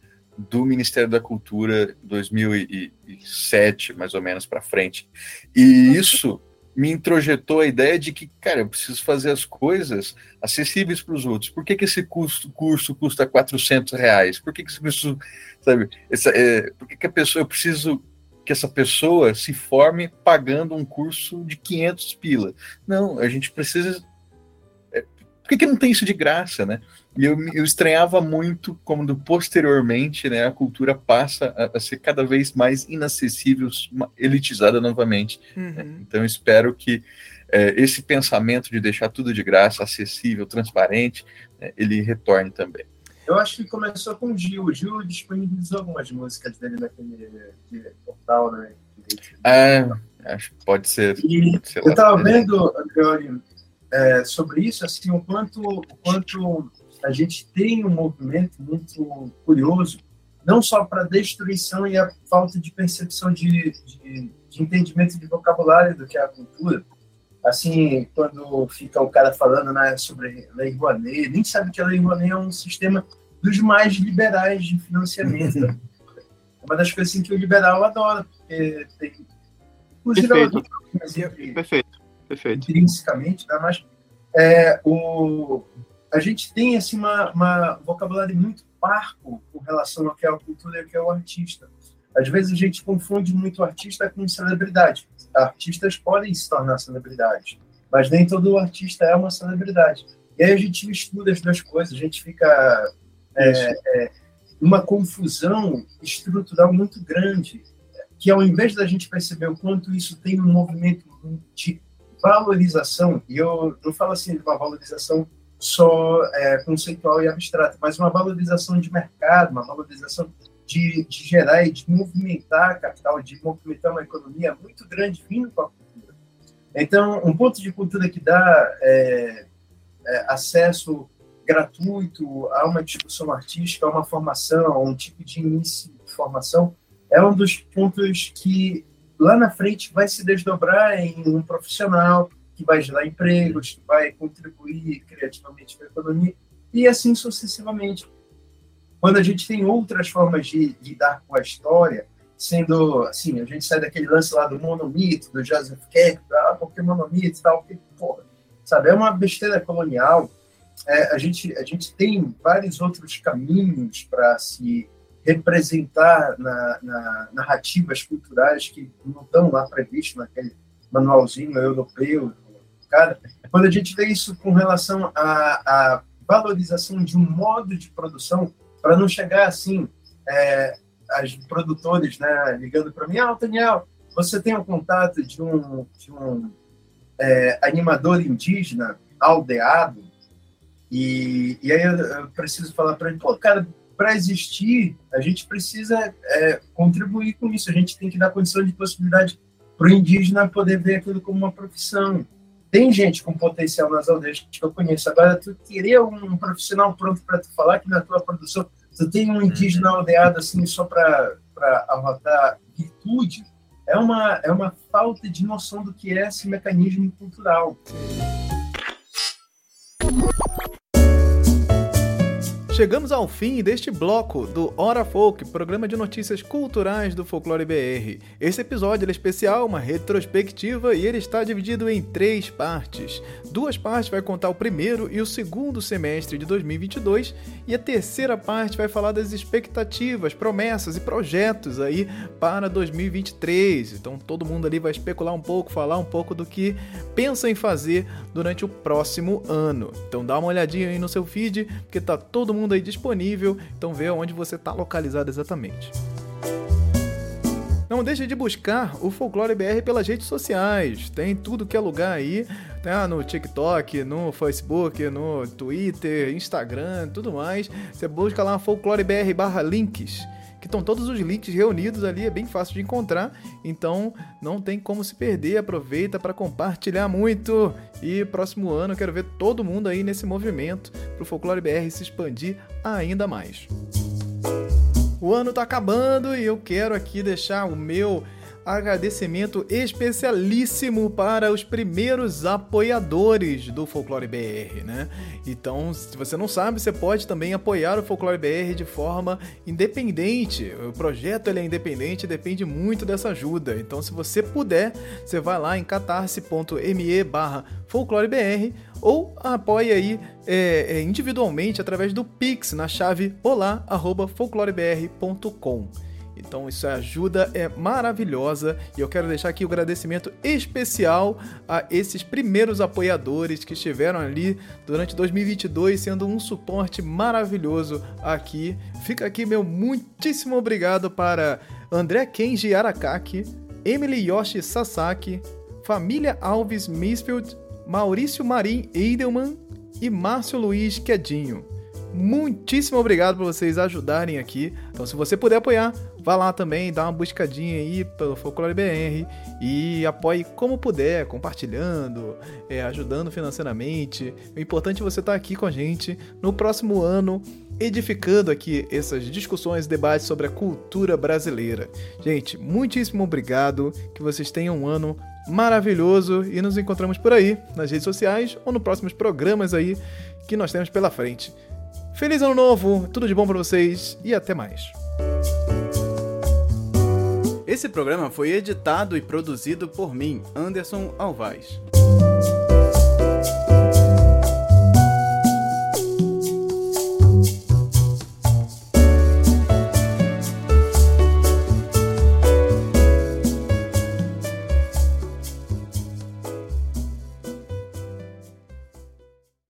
[SPEAKER 3] do Ministério da Cultura 2007 mais ou menos para frente. E isso me introjetou a ideia de que, cara, eu preciso fazer as coisas acessíveis para os outros. Por que, que esse custo, curso custa 400 reais? Por que, que esse curso, sabe, essa, é, por que, que a pessoa, eu preciso que essa pessoa se forme pagando um curso de 500 pila? Não, a gente precisa, que, que não tem isso de graça, né? E eu, eu estranhava muito quando posteriormente né, a cultura passa a, a ser cada vez mais inacessível, elitizada novamente. Uhum. Né? Então eu espero que é, esse pensamento de deixar tudo de graça, acessível, transparente, né, ele retorne também.
[SPEAKER 6] Eu acho que começou com o Gil. O Gil disponibilizou algumas músicas dele naquele portal, né?
[SPEAKER 3] É, acho que pode ser.
[SPEAKER 6] Pode ser eu estava vendo, Andreoli, é, sobre isso, assim, o quanto, o quanto a gente tem um movimento muito curioso, não só para a destruição e a falta de percepção de, de, de, entendimento de vocabulário do que é a cultura. Assim, quando fica o cara falando né, sobre Lei Rouanet, nem sabe que a Lei Rouanet é um sistema dos mais liberais de financiamento. É uma das coisas assim, que o liberal adora, porque tem.
[SPEAKER 4] Perfeito. Perfeito. Perfeito.
[SPEAKER 6] Intrinsecamente, né? mas é, o, a gente tem assim, uma, uma vocabulário muito parco com relação ao que é a cultura e ao que é o artista. Às vezes a gente confunde muito o artista com celebridade. Artistas podem se tornar celebridades, mas nem todo artista é uma celebridade. E aí a gente estuda as duas coisas, a gente fica é, é, uma confusão estrutural muito grande, que ao invés da gente perceber o quanto isso tem um movimento de valorização, e eu não falo assim de uma valorização só é, conceitual e abstrata, mas uma valorização de mercado, uma valorização de, de gerar e de movimentar capital, de movimentar uma economia muito grande vindo com a cultura. Então, um ponto de cultura que dá é, é, acesso gratuito a uma discussão artística, a uma formação, a um tipo de início de formação, é um dos pontos que lá na frente vai se desdobrar em um profissional que vai gerar empregos, que vai contribuir criativamente para a economia, e assim sucessivamente. Quando a gente tem outras formas de lidar com a história, sendo assim, a gente sai daquele lance lá do monomito, do Joseph Kerr, ah, porque monomito e tal, que, porra, sabe, é uma besteira colonial. É, a, gente, a gente tem vários outros caminhos para se representar na, na, narrativas culturais que não estão lá previstos naquele manualzinho europeu cara. Quando a gente vê isso com relação à, à valorização de um modo de produção, para não chegar assim, é, as produtores né, ligando para mim, ah, Daniel, você tem o um contato de um, de um é, animador indígena aldeado, e, e aí eu, eu preciso falar para ele, pô, cara, para existir, a gente precisa é, contribuir com isso, a gente tem que dar condição de possibilidade para o indígena poder ver aquilo como uma profissão, tem gente com potencial nas aldeias que eu conheço. Agora, tu queria um profissional pronto para tu falar que na tua produção tu tem um indígena uhum. aldeado assim só para arrotar virtude, é uma, é uma falta de noção do que é esse mecanismo cultural.
[SPEAKER 1] Chegamos ao fim deste bloco do Hora Folk, programa de notícias culturais do Folclore BR. Esse episódio é especial, uma retrospectiva, e ele está dividido em três partes. Duas partes vai contar o primeiro e o segundo semestre de 2022, e a terceira parte vai falar das expectativas, promessas e projetos aí para 2023. Então todo mundo ali vai especular um pouco, falar um pouco do que pensa em fazer durante o próximo ano. Então dá uma olhadinha aí no seu feed, porque tá todo mundo aí disponível, então vê onde você está localizado exatamente. Não deixe de buscar o Folclore BR pelas redes sociais. Tem tudo que é lugar aí, né? no TikTok, no Facebook, no Twitter, Instagram, tudo mais. Você busca lá Folclore BR barra links estão todos os links reunidos ali, é bem fácil de encontrar, então não tem como se perder, aproveita para compartilhar muito e próximo ano quero ver todo mundo aí nesse movimento para o Folclore BR se expandir ainda mais. O ano está acabando e eu quero aqui deixar o meu agradecimento especialíssimo para os primeiros apoiadores do Folclore BR, né? Então, se você não sabe, você pode também apoiar o Folclore BR de forma independente. O projeto ele é independente, depende muito dessa ajuda. Então, se você puder, você vai lá em catarse.me barra folclorebr ou apoie aí é, é, individualmente através do Pix na chave olá@folclorebr.com. Então isso é ajuda é maravilhosa e eu quero deixar aqui o um agradecimento especial a esses primeiros apoiadores que estiveram ali durante 2022 sendo um suporte maravilhoso aqui. Fica aqui meu muitíssimo obrigado para André Kenji Arakaki, Emily Yoshi Sasaki, Família Alves Misfield, Maurício Marim Eidelman e Márcio Luiz Quedinho. Muitíssimo obrigado por vocês ajudarem aqui. Então, se você puder apoiar, vá lá também, dá uma buscadinha aí pelo Folclore BR e apoie como puder, compartilhando, é, ajudando financeiramente. O importante é você estar aqui com a gente no próximo ano, edificando aqui essas discussões, debates sobre a cultura brasileira. Gente, muitíssimo obrigado. Que vocês tenham um ano maravilhoso e nos encontramos por aí, nas redes sociais ou nos próximos programas aí que nós temos pela frente. Feliz ano novo, tudo de bom para vocês e até mais. Esse programa foi editado e produzido por mim, Anderson Alvaz.